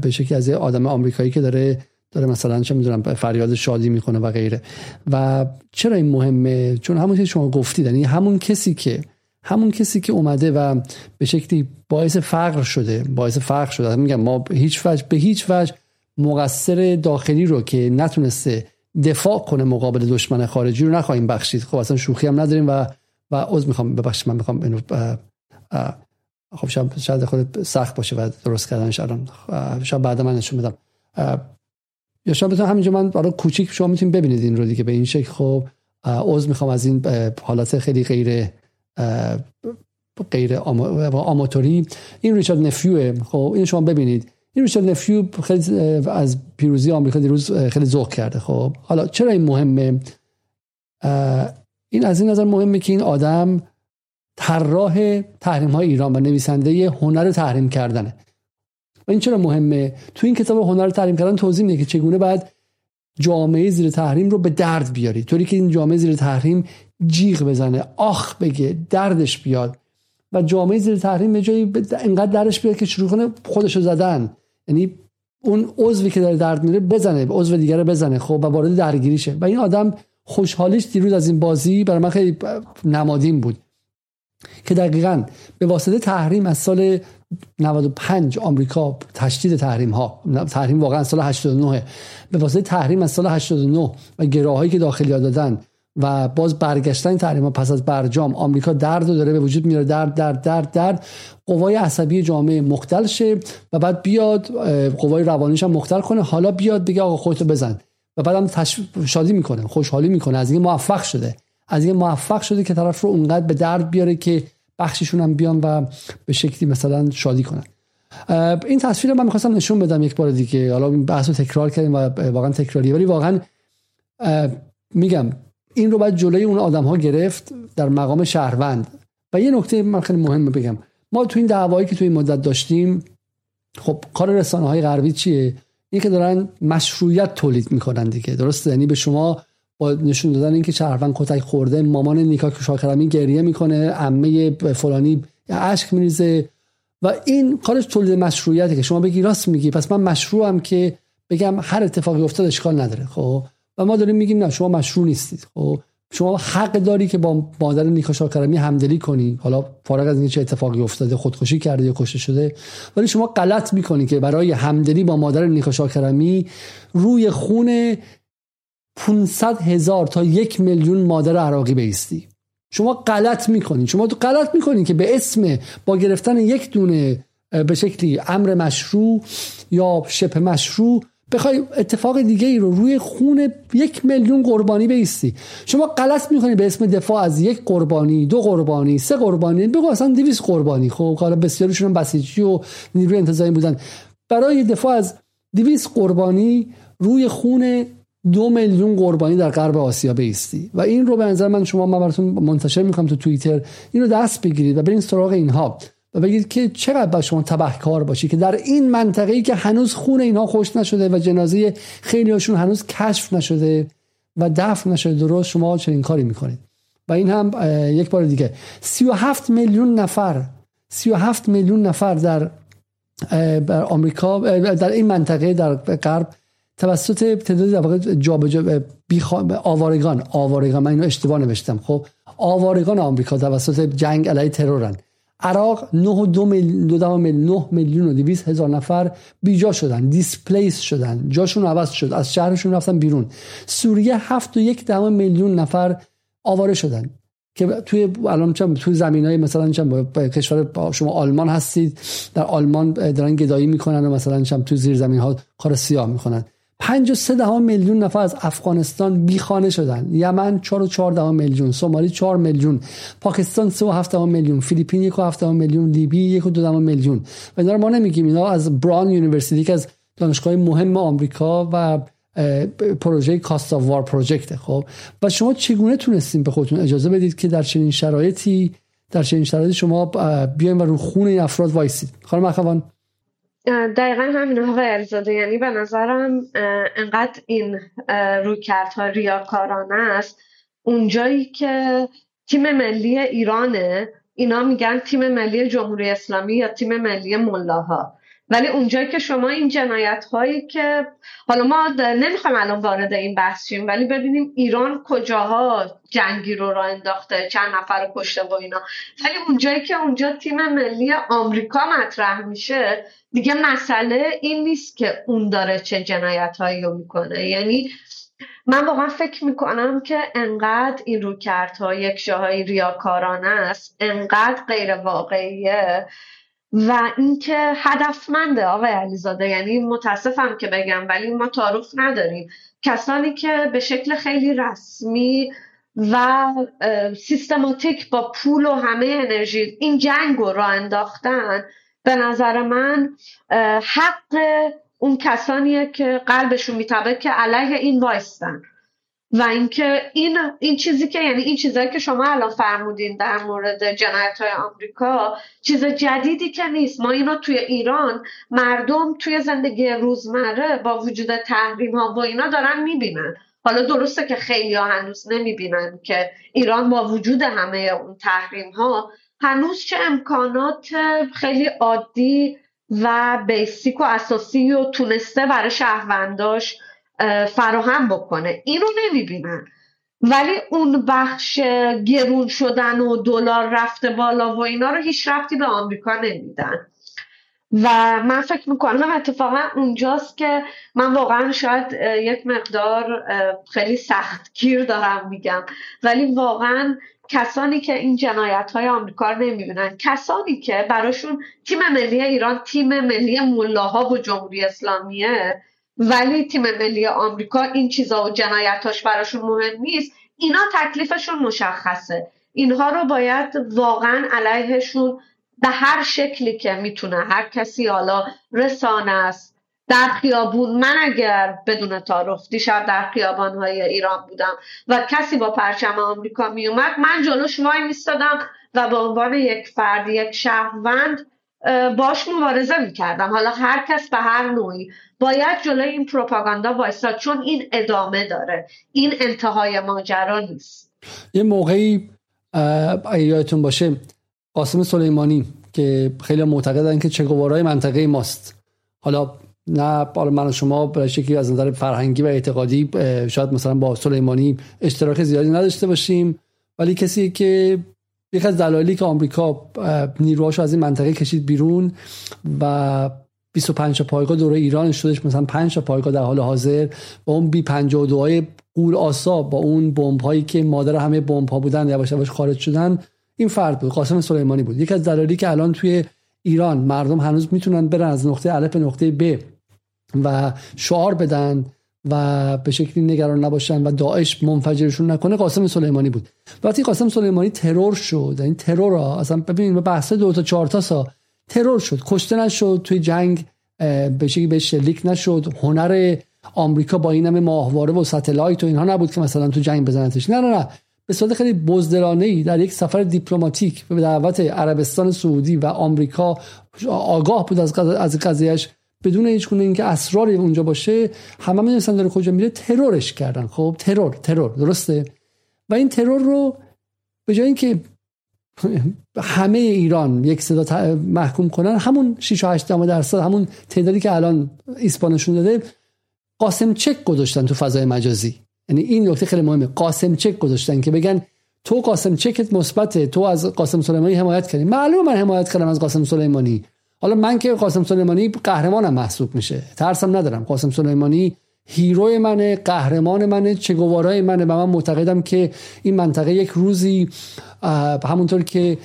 به شکلی از یه آدم آمریکایی که داره داره مثلا چه می‌دونم فریاد شادی می‌کنه و غیره. و چرا این مهمه؟ چون همون که شما گفتید یعنی همون کسی که همون کسی که اومده و به شکلی باعث فقر شده باعث فقر شده. میگم ما هیچ وجه به هیچ وجه مقصر داخلی رو که نتونسته دفاع کنه مقابل دشمن خارجی رو نخواهیم بخشید. خب اصلا شوخی هم نداریم و و عذر می‌خوام. ببخشید من می‌خوام اینو خب شاید شاید خود سخت باشه و درست کردنش الان. شاید بعد من نشون بدم. یا شاید بتونم همینجا من برای کوچیک شما می‌تونید ببینید این رو دیگه به این شکل. خب عذر می‌خوام از این حالات خیلی غیر غیر آماتوری. این ریچارد نفیوه. خب این شما ببینید. این ریچارد نفیو خیلی از پیروزی آمریکا دیروز خیلی ذوق کرده. خب حالا چرا این مهمه؟ این از این نظر مهمه که این آدم طراح تحریم های ایران و نویسنده هنر تحریم کردنه. و این چرا مهمه؟ تو این کتاب هنر تحریم کردن توضیح میده که چگونه بعد جامعه زیر تحریم رو به درد بیاری. طوری که این جامعه زیر تحریم جیغ بزنه آخ بگه دردش بیاد. و جامعه زیر تحریم به جایی انقدر درش بیاد که شروع کنه خودشو زدن. یعنی اون عضوی که داره درد میره بزنه عضو دیگر بزنه. خب و وارد درگیری شه و این آدم خوشحالیش دیروز از این بازی برای من خیلی نمادین بود که دقیقا به واسطه تحریم از سال 95 آمریکا تشدید تحریم ها تحریم واقعا سال 89 به واسطه تحریم از سال 89 و گراهایی که داخلی ها دادن و باز برگشتن تحریم ها پس از برجام آمریکا درد داره به وجود میاره درد درد درد درد. قوای عصبی جامعه مختل شه و بعد بیاد قوای روانیش هم مختل کنه. حالا بیاد بگه آقا خودتو بزن. و بعدم تش... شادی می‌کنه خوشحالی می‌کنه. از این موفق شده. از این موفق شده که طرف رو اونقدر به درد بیاره که بخششون هم بیان و به شکلی مثلا شادی کنن. این تصویر من می‌خواستم نشون بدم یک بار دیگه. حالا این بحث رو تکرار کردیم و واقعا تکراریه. ولی واقعا میگم این رو باید جلوی اون آدم ها گرفت در مقام شهروند. و یه نکته من خیلی مهمه بگم. ما تو این دعوایی که تو این مدت داشتیم خب کار رسانه های غربی چیه؟ این که دارن مشروعیت تولید می‌کنن دیگه درسته؟ یعنی به شما با نشون دادن اینکه شهروند کتک خورده مامان نیکا شاکرمی گریه می‌کنه عمه فلانی اشک میریزه. و این کارش تولید مشروعیته که شما بگی راست میگی پس من مشروعم که بگم هر اتفاقی افتاد اشکال نداره. خب؟ و ما داریم میگیم نه شما مشروع نیستید. خب شما حق داری که با مادر نیکا شاکرمی همدلی کنی. حالا فارغ از اینکه چه اتفاقی افتاده خودکشی کرده یا کشته شده ولی شما غلط می‌کنی که برای همدلی با مادر نیکا شاکرمی روی خون 500 هزار تا یک میلیون مادر عراقی بیستی. شما غلط می‌کنین شما تو غلط می‌کنین که به اسم با گرفتن یک دونه به شکلی امر مشروع یا شبه مشروع بخوای اتفاق دیگه ای رو روی خون یک میلیون قربانی بیستی. شما غلط می‌کنی به اسم دفاع از یک قربانی دو قربانی سه قربانی. بگو اصلا 200 قربانی. خب حالا بسیاریشون بسیجی و نیروی انتظامی بودن. برای دفاع از 200 قربانی روی خون دو میلیون قربانی در غرب آسیا بیستی. و این رو به نظر من شما من براتون منتشر می‌کنم تو توییتر. این رو دست بگیرید و برین سراغ اینها. و بگید که چقدر با شما تبهکار باشی که در این منطقه ای که هنوز خون اینها خوش نشده و جنازه خیلی هاشون هنوز کشف نشده و دفن نشده درست شما چنین کاری می‌کنید. و این هم یک بار دیگه. 37 میلیون نفر 37 میلیون نفر در آمریکا در این منطقه در غرب توسط تعداد در واقع جابجا آوارگان آوارگان من اینو اشتباه نوشتم خب؟ آوارگان آمریکا توسط جنگ علیه ترورن. عراق 9 و 2 میلیون 9 میلیون و 200 هزار نفر بیجا شدن دیسپلیس شدن جاشون عوض شد از شهرشون رفتن بیرون. سوریه 7 و 1 میلیون نفر آواره شدن. که توی الان چم توی زمینای مثلا چم کشور شما آلمان هستید در آلمان دارن گدایی می‌کنن و مثلا چم تو زیر زمین ها کار سیاه می‌کنن. 5 و 3 میلیون نفر از افغانستان بیخانه شدن. یمن 4 و 4 میلیون سومالی 4 میلیون پاکستان 3 و 7 میلیون فیلیپین 1 و 7 میلیون لیبی 1 و 2 میلیون. و اینا ما نمیگیم. اینا از Brown University که از دانشگاه مهم آمریکا و پروژه war project خب. و شما چگونه تونستین به خودتون اجازه بدید که در چنین شرایطی در چنین شرایطی شما بیاین و رو خون این افراد وایسید؟ خانم اخوان. دقیقا همین آقای علیزاده. یعنی به نظرم انقدر این رویکردها ریاکارانه است. اونجایی که تیم ملی ایرانه اینا میگن تیم ملی جمهوری اسلامی یا تیم ملی ملاها. ولی اونجایی که شما این جنایت هایی که حالا ما نمی‌خوایم الان وارد این بحث شیم ولی ببینیم ایران کجاها جنگی رو را انداخته چند نفر رو کشته و اینا. ولی اونجایی که اونجا تیم ملی آمریکا مطرح میشه دیگه مسئله این نیست که اون داره چه جنایت هایی رو می‌کنه. یعنی من واقعا فکر می‌کنم که انقدر این رو ها یک جاهای ریاکارانه است انقدر غیر واقعیه و اینکه هدفمنده آقای علیزاده. یعنی متاسفم که بگم ولی ما تعارف نداریم. کسانی که به شکل خیلی رسمی و سیستماتیک با پول و همه انرژی این جنگ رو را انداختن به نظر من حق اون کسانیه که قلبشون میتابه که علیه این وایستن. و اینکه این این چیزی که یعنی این چیزایی که شما الان فرمودین در مورد جنایت های آمریکا چیز جدیدی که نیست. ما اینو توی ایران مردم توی زندگی روزمره با وجود تحریم ها و اینا دارن می‌بینن. حالا درسته که خیلی ها هنوز نمی‌بینن که ایران با وجود همه اون تحریم ها هنوز چه امکانات خیلی عادی و بیسیک و اساسی و تونسته برای شهرونداش فراهم بکنه. این رو نمی‌بینن. ولی اون بخش گرون شدن و دلار رفته بالا و اینا رو هیچ رفتی به آمریکا نمیدن. و من فکر می‌کنم اتفاقا اونجاست که من واقعا شاید یک مقدار خیلی سخت گیر دارم میگم. ولی واقعا کسانی که این جنایت های آمریکا رو نمی‌بینن کسانی که براشون تیم ملی ایران تیم ملی ملاها و جمهوری اسلامیه ولی تیم ملی آمریکا این چیزا و جنایتاش براشون مهم نیست. اینا تکلیفشون مشخصه. اینها رو باید واقعا علیهشون به هر شکلی که می‌تونه. هر کسی حالا رسانه است در خیابون. من اگر بدون تعارف دیشب در خیابان های ایران بودم و کسی با پرچم آمریکا میومد من جلوش وای میستادم و به عنوان یک فرد یک شهروند باش مبارزه می‌کردم. حالا هر کس به هر نوعی. باید جلوی این پروپاگاندا وایستاد چون این ادامه داره. این انتهای ماجرا نیست. یه موقعی اگه یادتون باشه قاسم سلیمانی که خیلی معتقدن که چگوارای منطقه ماست. حالا نه حالا من و شما به شکلی از نظر فرهنگی و اعتقادی شاید مثلا با سلیمانی اشتراک زیادی نداشته باشیم ولی کسی که یک از دلایلی که آمریکا نیروهاشو از این منطقه کشید بیرون و 25 پایگاه دوره ایران شدش مثلا 5 پایگاه در حال حاضر. با اون بی 52 های قول آسا با اون بمب هایی که مادر همه بمب ها بودن یواش یواش خارج شدن این فرد بود قاسم سلیمانی بود. یکی از دلایلی که الان توی ایران مردم هنوز می‌تونن برن از نقطه الف به نقطه ب و شعار بدن و به شکلی نگران نباشن و داعش منفجرشون نکنه قاسم سلیمانی بود. وقتی قاسم سلیمانی ترور شد این ترور را اصلا ببینید بحث دو تا چهار تا سا ترور شد کشته نشد توی جنگ به شکلی به شلیک نشد هنر آمریکا با این همه ماهواره و satellite و اینها نبود که مثلا تو جنگ بزنتش. نه نه نه. به صورت خیلی بزدلانه ای در یک سفر دیپلماتیک به دعوت عربستان سعودی و آمریکا آگاه بود از قضیهش بدون هیچ گونه اینکه اسراری اونجا باشه همه می‌دونستن داره کجا میره ترورش کردن. خب ترور ترور درسته؟ و این ترور رو به جای اینکه همه ایران یک صدا محکوم کنن همون 6 و 8 درصد همون تعدادی که الان ایسپانشون داده قاسم چک گذاشتن تو فضای مجازی. یعنی این نکته خیلی مهمه. قاسم چک گذاشتن که بگن تو قاسم چکت مثبته تو از قاسم سلیمانی حمایت کردی. معلومه من حمایت کردم از قاسم سلیمانی. حالا من که قاسم سلیمانی قهرمانم محسوب میشه. ترسم ندارم. قاسم سلیمانی هیروی منه قهرمان منه چگوارای منه و من معتقدم که این منطقه یک روزی همونطور که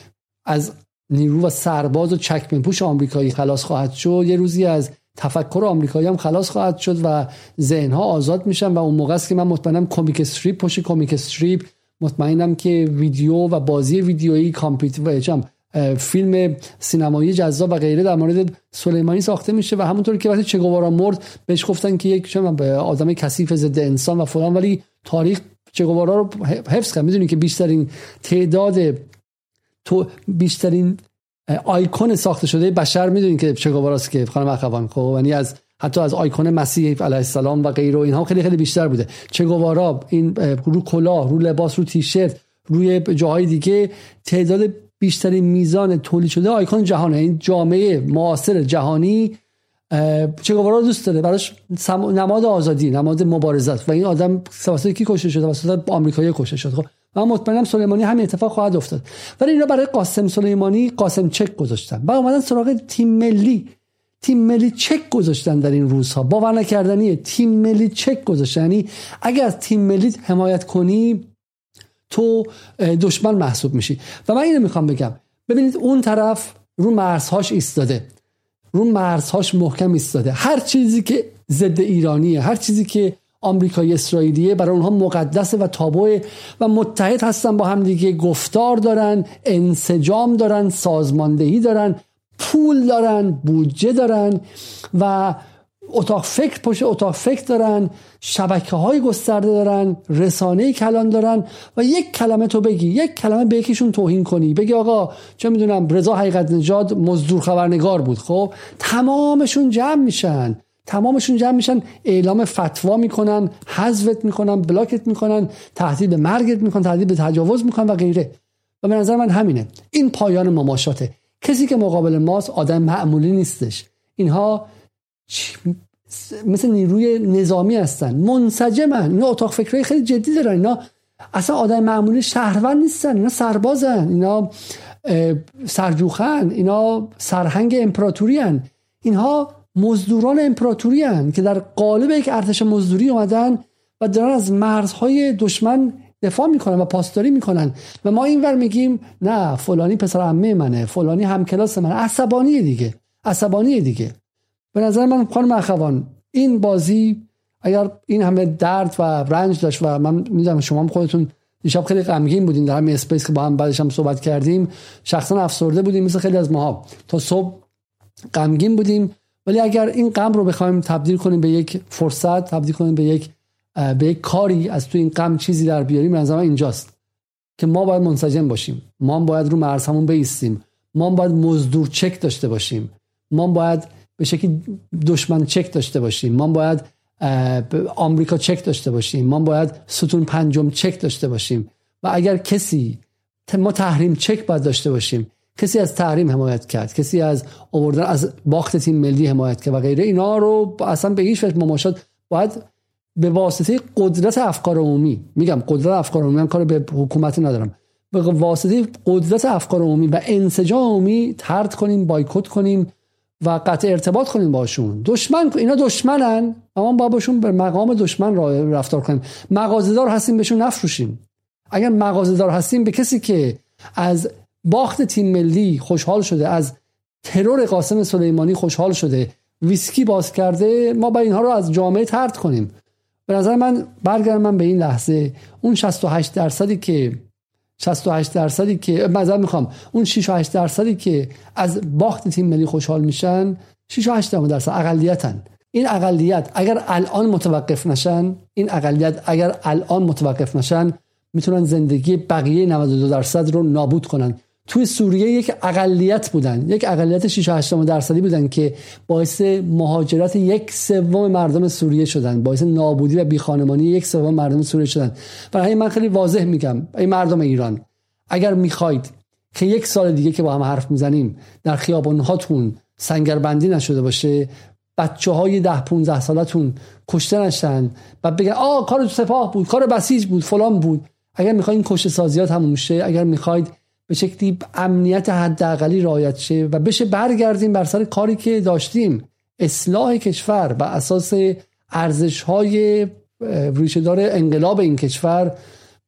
از نیرو و سرباز و چکمه پوش آمریکایی خلاص خواهد شد یه روزی از تفکر آمریکایی هم خلاص خواهد شد و ذهنها آزاد میشن و اون موقع است که من مطمئنم کمیک استریپ پشت کمیک استریپ مطمئنم که ویدیو و بازی ویدیویی کامپیوتر فیلم سینمایی جذاب و غیره در مورد سلیمانی ساخته میشه و همونطور که وقتی چگوارا مرد بهش گفتن که یک به آدم کثیف ضد انسان و فلان ولی تاریخ چگوارا رو حفظ کرد. می‌دونی که بیشترین تعداد تو بیشترین آیکون ساخته شده بشر می‌دونین که چگوواراست که خانم اخوان. خب یعنی از حتی از آیکون مسیح علیه السلام و غیره و اینها خیلی خیلی بیشتر بوده. چگوارا این رو کلاه رو لباس رو تیشرت روی جاهای دیگه تعداد بیشترین میزان تولید شده آیکون جهانه. این جامعه معاصر جهانی چگوارا دوست داره؟ براش نماد آزادی نماد مبارزت. و این آدم توسط کی کشته شده؟ توسط آمریکایی کشته شد خب من مطمئنم سلیمانی همین اتفاق خواهد افتاد. ولی اینا برای قاسم سلیمانی قاسم چک گذاشتن. و اومدن سراغ تیم ملی. تیم ملی چک گذاشتن در این روزها. باور نکردنیه. تیم ملی چک گذاشتن. یعنی اگر از تیم ملی حمایت کنی تو دشمن محسوب میشی. و من اینو می‌خوام بگم. ببینید اون طرف رو مرزهاش ایستاده. رو مرزهاش محکم ایستاده. هر چیزی که ضد ایرانیه هر چیزی که آمریکای اسرائیلیه برای اونها مقدسه و تابوه و متحد هستن با هم دیگه گفتار دارن انسجام دارن سازماندهی دارن پول دارن بودجه دارن و اتاق فکر پشت اتاق فکر دارن شبکه های گسترده دارن رسانه کلان دارن و یک کلمه تو بگی یک کلمه به یکیشون توهین کنی. بگی آقا چه می‌دونم رضا حقیقت نژاد مزدور خبرنگار بود. خب تمامشون جمع میشن. تمامشون جمع میشن اعلام فتوا می‌کنن حذفت می‌کنن بلاکت می‌کنن تهدید به مرگت می‌کنن تهدید به تجاوز می‌کنن و غیره. و به نظر من همینه. این پایان مماشاته. کسی که مقابل ماست آدم معمولی نیستش. اینها مثل نیروی نظامی هستن. منسجمن. اینا اتاق فکرهای خیلی جدی دارن. اینا اصلا آدم معمولی شهروند نیستن. اینا سربازن. اینا سرجوخن. اینا سرهنگ امپراتوری هن. اینها مزدوران امپراتوری هن که در قالب یک ارتش مزدوری اومدن و دارن از مرزهای دشمن دفاع می‌کنن و پاسداری می‌کنن. و ما اینور میگیم نه فلانی پسر عمه منه. فلانی همکلاس منه. عصبانی دیگه. عصبانی دیگه. به نظر من خانم اخوان این بازی اگر این همه درد و رنج داشت و من می‌دونم شما هم خودتون دیشب خیلی غمگین بودین در همین اسپیس که با هم بعدش هم صحبت کردیم شخصا افسرده بودیم مثل خیلی از ماها. تا صبح غمگین بودیم. ولی اگر این غم رو بخوایم تبدیل کنیم به یک فرصت تبدیل کنیم به یک به یک کاری از تو این غم چیزی در بیاریم از اینجاست که ما باید منسجم باشیم. ما باید رو مرزمون بیستیم. ما باید مزدور چک داشته باشیم. ما باید به شکلی دشمن چک داشته باشیم. ما باید آمریکا چک داشته باشیم. ما باید ستون پنجم چک داشته باشیم. و اگر کسی ما تحریم چک باید داشته باشیم. کسی از تحریم حمایت کرد. کسی از آوردن از باخت تیم ملی حمایت کرد و غیره اینا رو اصلا به هیچ وجه مماشات باید به واسطه قدرت افکار عمومی میگم قدرت افکار عمومی من کار به حکومت ندارم. به واسطه قدرت افکار عمومی و انسجام عمومی ترد کنیم بایکوت کنیم. و قطع ارتباط کنیم باشون. دشمن اینا دشمنن اما با باشون به مقام دشمن رفتار کنیم. مغازه‌دار هستیم بهشون نفروشیم. اگر مغازه‌دار هستیم به کسی که از باخت تیم ملی خوشحال شده از ترور قاسم سلیمانی خوشحال شده ویسکی باز کرده ما با اینها رو از جامعه ترد کنیم. به نظر من برگردم من به این لحظه اون 68 درصدی که 68 درصدی که مثلا می‌خوام. اون 6 8 درصدی که از باخت تیم ملی خوشحال میشن 6 8 درصد اقلیتن. این اقلیت اگر الان متوقف نشن این اقلیت اگر الان متوقف نشن می‌تونن زندگی بقیه 92 درصد رو نابود کنن. توی سوریه یک اقلیت بودن یک اقلیت 6 8 درصدی بودن که باعث مهاجرت یک سوم مردم سوریه شدن باعث نابودی و بیخانمانی یک سوم مردم سوریه شدن. برای من خیلی واضح میگم ای مردم ایران اگر می‌خواید که یک سال دیگه که با هم حرف می‌زنیم در خیابان هاتون سنگربندی نشده باشه بچه های ده 15 سالتون کشته نشن و بگن آ کار سپاه بود کار بسیج بود فلان بود. اگر می‌خواید این کشته سازیات همون شه اگر می‌خواید به شکلی امنیت حداقلی رعایت شه و بشه برگردیم بر سر کاری که داشتیم. اصلاح کشور و اساس ارزش های ریشهدار انقلاب این کشور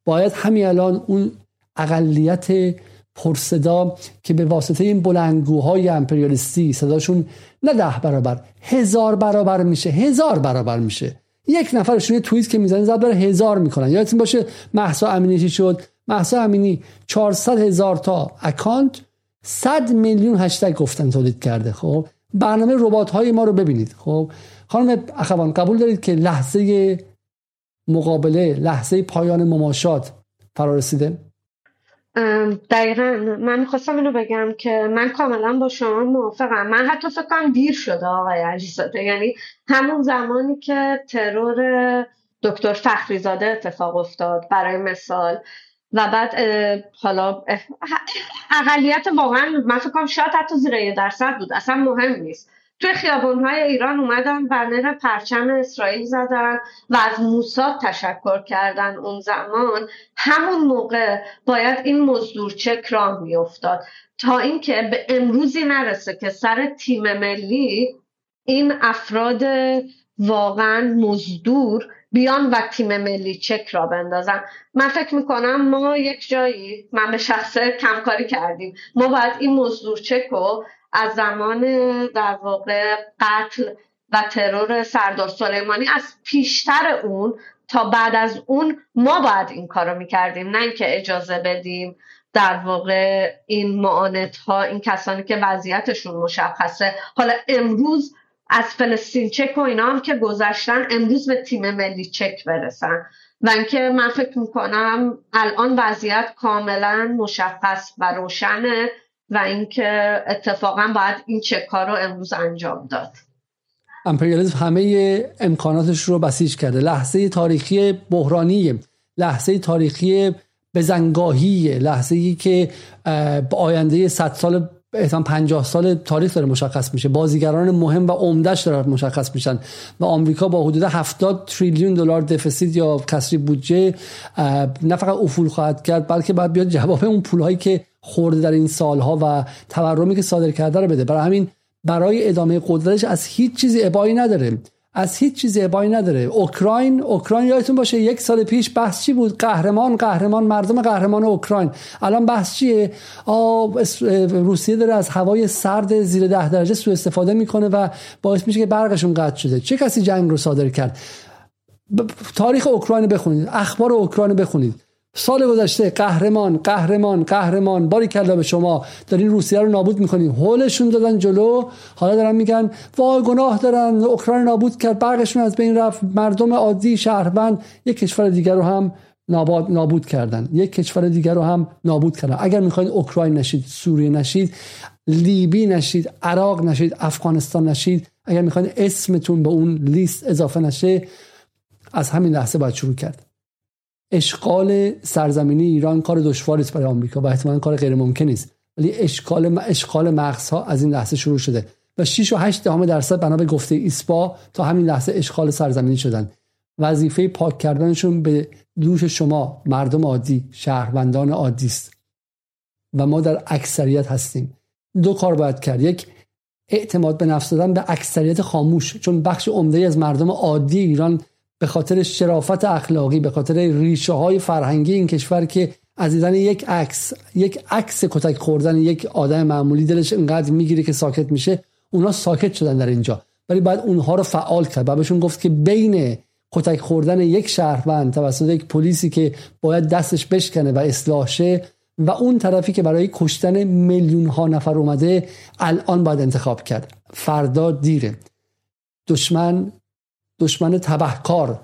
باید همین الان اون اقلیت پرصدا که به واسطه این بلنگوهای امپریالیستی صداشون نه ده برابر هزار برابر میشه هزار برابر میشه. یک نفرشون یه توییت که می‌زنه زد داره هزار می‌کنن. یادتون باشه محسا امینی چی شد؟ محسا امینی 400 هزار تا اکانت 100 میلیون هشتگ گفتن تولید کرده خب؟ برنامه ربات های ما رو ببینید خب؟ خانم اخوان قبول دارید که لحظه مقابله لحظه پایان مماشات فرا رسیده؟ دقیقا. من می‌خواستم اینو بگم که من کاملا با شما موافقم. من حتی فکر کنم دیر شده آقای علیزاده. یعنی همون زمانی که ترور دکتر فخریزاده اتفاق افتاد برای مثال. و بعد حالا اقلیت واقعا من فکر کنم شاید حتی زیر یه درصد بود. اصلا مهم نیست. توی خیابانهای ایران اومدن بنر پرچم اسرائیل زدن و از موساد تشکر کردن اون زمان. همون موقع باید این مزدور چک راه میافتاد. تا اینکه به امروزی نرسه که سر تیم ملی این افراد واقعا مزدور بیان و تیم ملی چک را بندازن. من فکر می‌کنم ما یک جایی من به شخصه کمکاری کردیم. ما باید این مزدور چک رو از زمان در واقع قتل و ترور سردار سلیمانی از پیشتر اون تا بعد از اون ما باید این کارو می‌کردیم. نه اینکه اجازه بدیم در واقع این معانت ها این کسانی که وضعیتشون مشخصه. حالا امروز از فلسطین چک و اینا هم که گذشتن امروز به تیم ملی چک برسن. و اینکه من فکر می‌کنم الان وضعیت کاملا مشخص و روشنه و اینکه اتفاقا باید این چک ها رو امروز انجام داد. امپریالیزم همه امکاناتش رو بسیج کرده. لحظه تاریخی بحرانی لحظه تاریخی بزنگاهی لحظه ای که با آینده 100 سال احتمال 50 سال تاریخ داره مشخص میشه. بازیگران مهم و عمدهش داره مشخص میشن. و آمریکا با حدود 70 تریلیون دلار دفیسیت یا کسری بودجه نه فقط افول خواهد کرد بلکه باید بیاد جواب اون پولهایی که خورده در این سالها و تورمی که صادر کرده رو بده. برای همین برای ادامه قدرتش از هیچ چیزی ابایی نداره. از هیچ چیزی ابایی نداره. اوکراین اوکراین یادتون باشه یک سال پیش بحث چی بود؟ قهرمان قهرمان مردم قهرمان اوکراین. الان بحث چیه؟ روسیه داره از هوای سرد زیر ده درجه سوء استفاده می‌کنه و باعث میشه که برقشون قطع شده. چه کسی جنگ رو صادر کرد؟ تاریخ اوکراین بخونید. اخبار اوکراین بخونید. سال گذشته قهرمان قهرمان قهرمان باری کلا به شما دارین روسیه رو نابود می‌کنین. هولشون دادن جلو. حالا دارن میگن وای گناه دارن. اوکراین نابود کرد. برقشون از بین رفت. مردم عادی شهروند. یک کشور دیگر رو هم نابود, نابود کردن. یک کشور دیگر رو هم نابود کردن. اگر می‌خواین اوکراین نشید سوریه نشید لیبی نشید عراق نشید افغانستان نشید اگر می‌خواین اسمتون به اون لیست اضافه نشه از همین لحظه باید شروع کرد. اشغال سرزمینی ایران کار دشواری است برای آمریکا و احتمالاً کار غیر ممکن است ولی اشغال اشغال مغزها از این لحظه شروع شده و 6 و 8 دهم درصد بنا به گفته ایسپا تا همین لحظه اشغال سرزمینی شدن. وظیفه پاک کردنشون به دوش شما مردم عادی شهروندان عادی است. و ما در اکثریت هستیم. دو کار باید کرد. یک اعتماد به نفس دادن به اکثریت خاموش. چون بخش عمده از مردم عادی ایران به خاطر شرافت اخلاقی به خاطر ریشه های فرهنگی این کشور که از دیدن یک عکس یک عکس کتک خوردن یک آدم معمولی دلش انقدر می‌گیره که ساکت میشه اونا ساکت شدن در اینجا. ولی باید اونها رو فعال کرد و بهشون گفت که بین کتک خوردن یک شهروند توسط یک پلیسی که باید دستش بشکنه و اصلاح شه و اون طرفی که برای کشتن میلیون ها نفر اومده الان باید انتخاب کرد. فردا دیره. دشمن دشمن تبهکار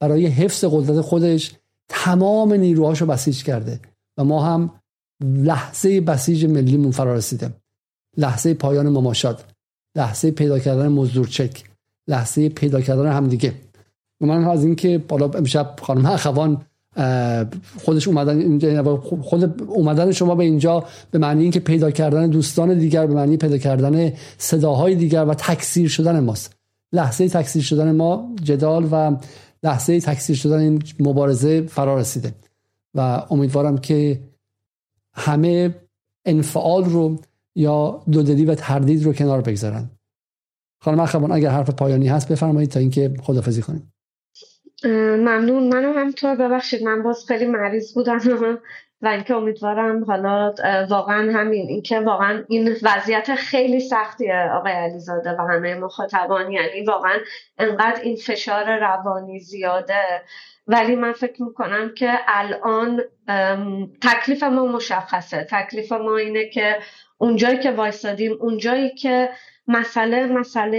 برای حفظ قدرت خودش تمام نیروهاش رو بسیج کرده و ما هم لحظه بسیج ملیمون فرا رسیده لحظه پایان مماشات لحظه پیدا کردن مزدورچک لحظه پیدا کردن همدیگه. من از اینکه بالا امشب خانم اخوان خودش اومدن اینجا خود اومدن شما به اینجا به معنی اینکه پیدا کردن دوستان دیگر به معنی پیدا کردن صداهای دیگر و تکثیر شدن ماست. لحظه تکثیر شدن ما جدال و لحظه تکثیر شدن این مبارزه فرا رسیده. و امیدوارم که همه انفعال رو یا دودلی و تردید رو کنار بگذارن. خانم اخوان اگر حرف پایانی هست بفرمایید تا اینکه خدافزی کنیم. ممنون. منم همطور ببخشید. من باز خیلی مریض بودم. و اینکه امیدوارم حالا واقعا همین اینکه واقعا این وضعیت خیلی سختیه آقای علیزاده و همه مخاطبان. یعنی واقعا انقدر این فشار روانی زیاده. ولی من فکر می‌کنم که الان تکلیف ما مشخصه. تکلیف ما اینه که اونجایی که وایستادیم اونجایی که مسئله مسئله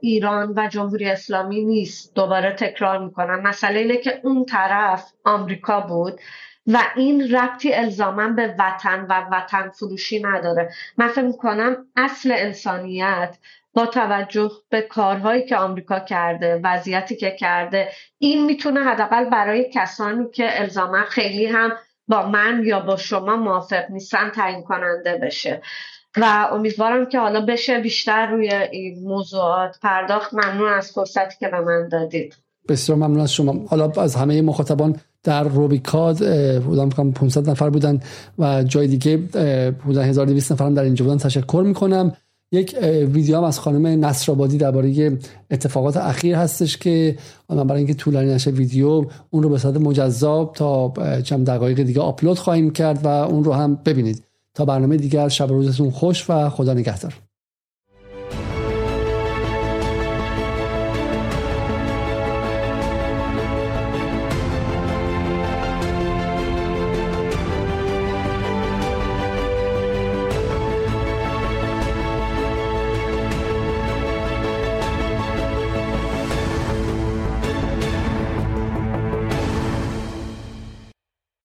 ایران و جمهوری اسلامی نیست. دوباره تکرار می‌کنم. مسئله اینه که اون طرف آمریکا بود. و این ربطی الزاما به وطن و وطن فروشی نداره. من فکر می‌کنم اصل انسانیت با توجه به کارهایی که آمریکا کرده وضعیتی که کرده این می‌تونه حداقل برای کسانی که الزاما خیلی هم با من یا با شما موافق نیستن تعیین کننده بشه. و امیدوارم که حالا بشه بیشتر روی این موضوعات پرداخت. ممنون از فرصتی که به من دادید. بسیار ممنون از شما. حالا از همه مخاطبان در روبیکاد بودم 500 نفر بودن و جای دیگه بودن 1200 نفر هم در اینجا بودن. تشکر می‌کنم. یک ویدیو هم از خانم نصرآبادی درباره اتفاقات اخیر هستش که من برای اینکه طولانی نشه ویدیو اون رو به صورت مجزا تا چند دقایق دیگه آپلود خواهیم کرد و اون رو هم ببینید. تا برنامه دیگر شب روزتون خوش و خدا نگهدار.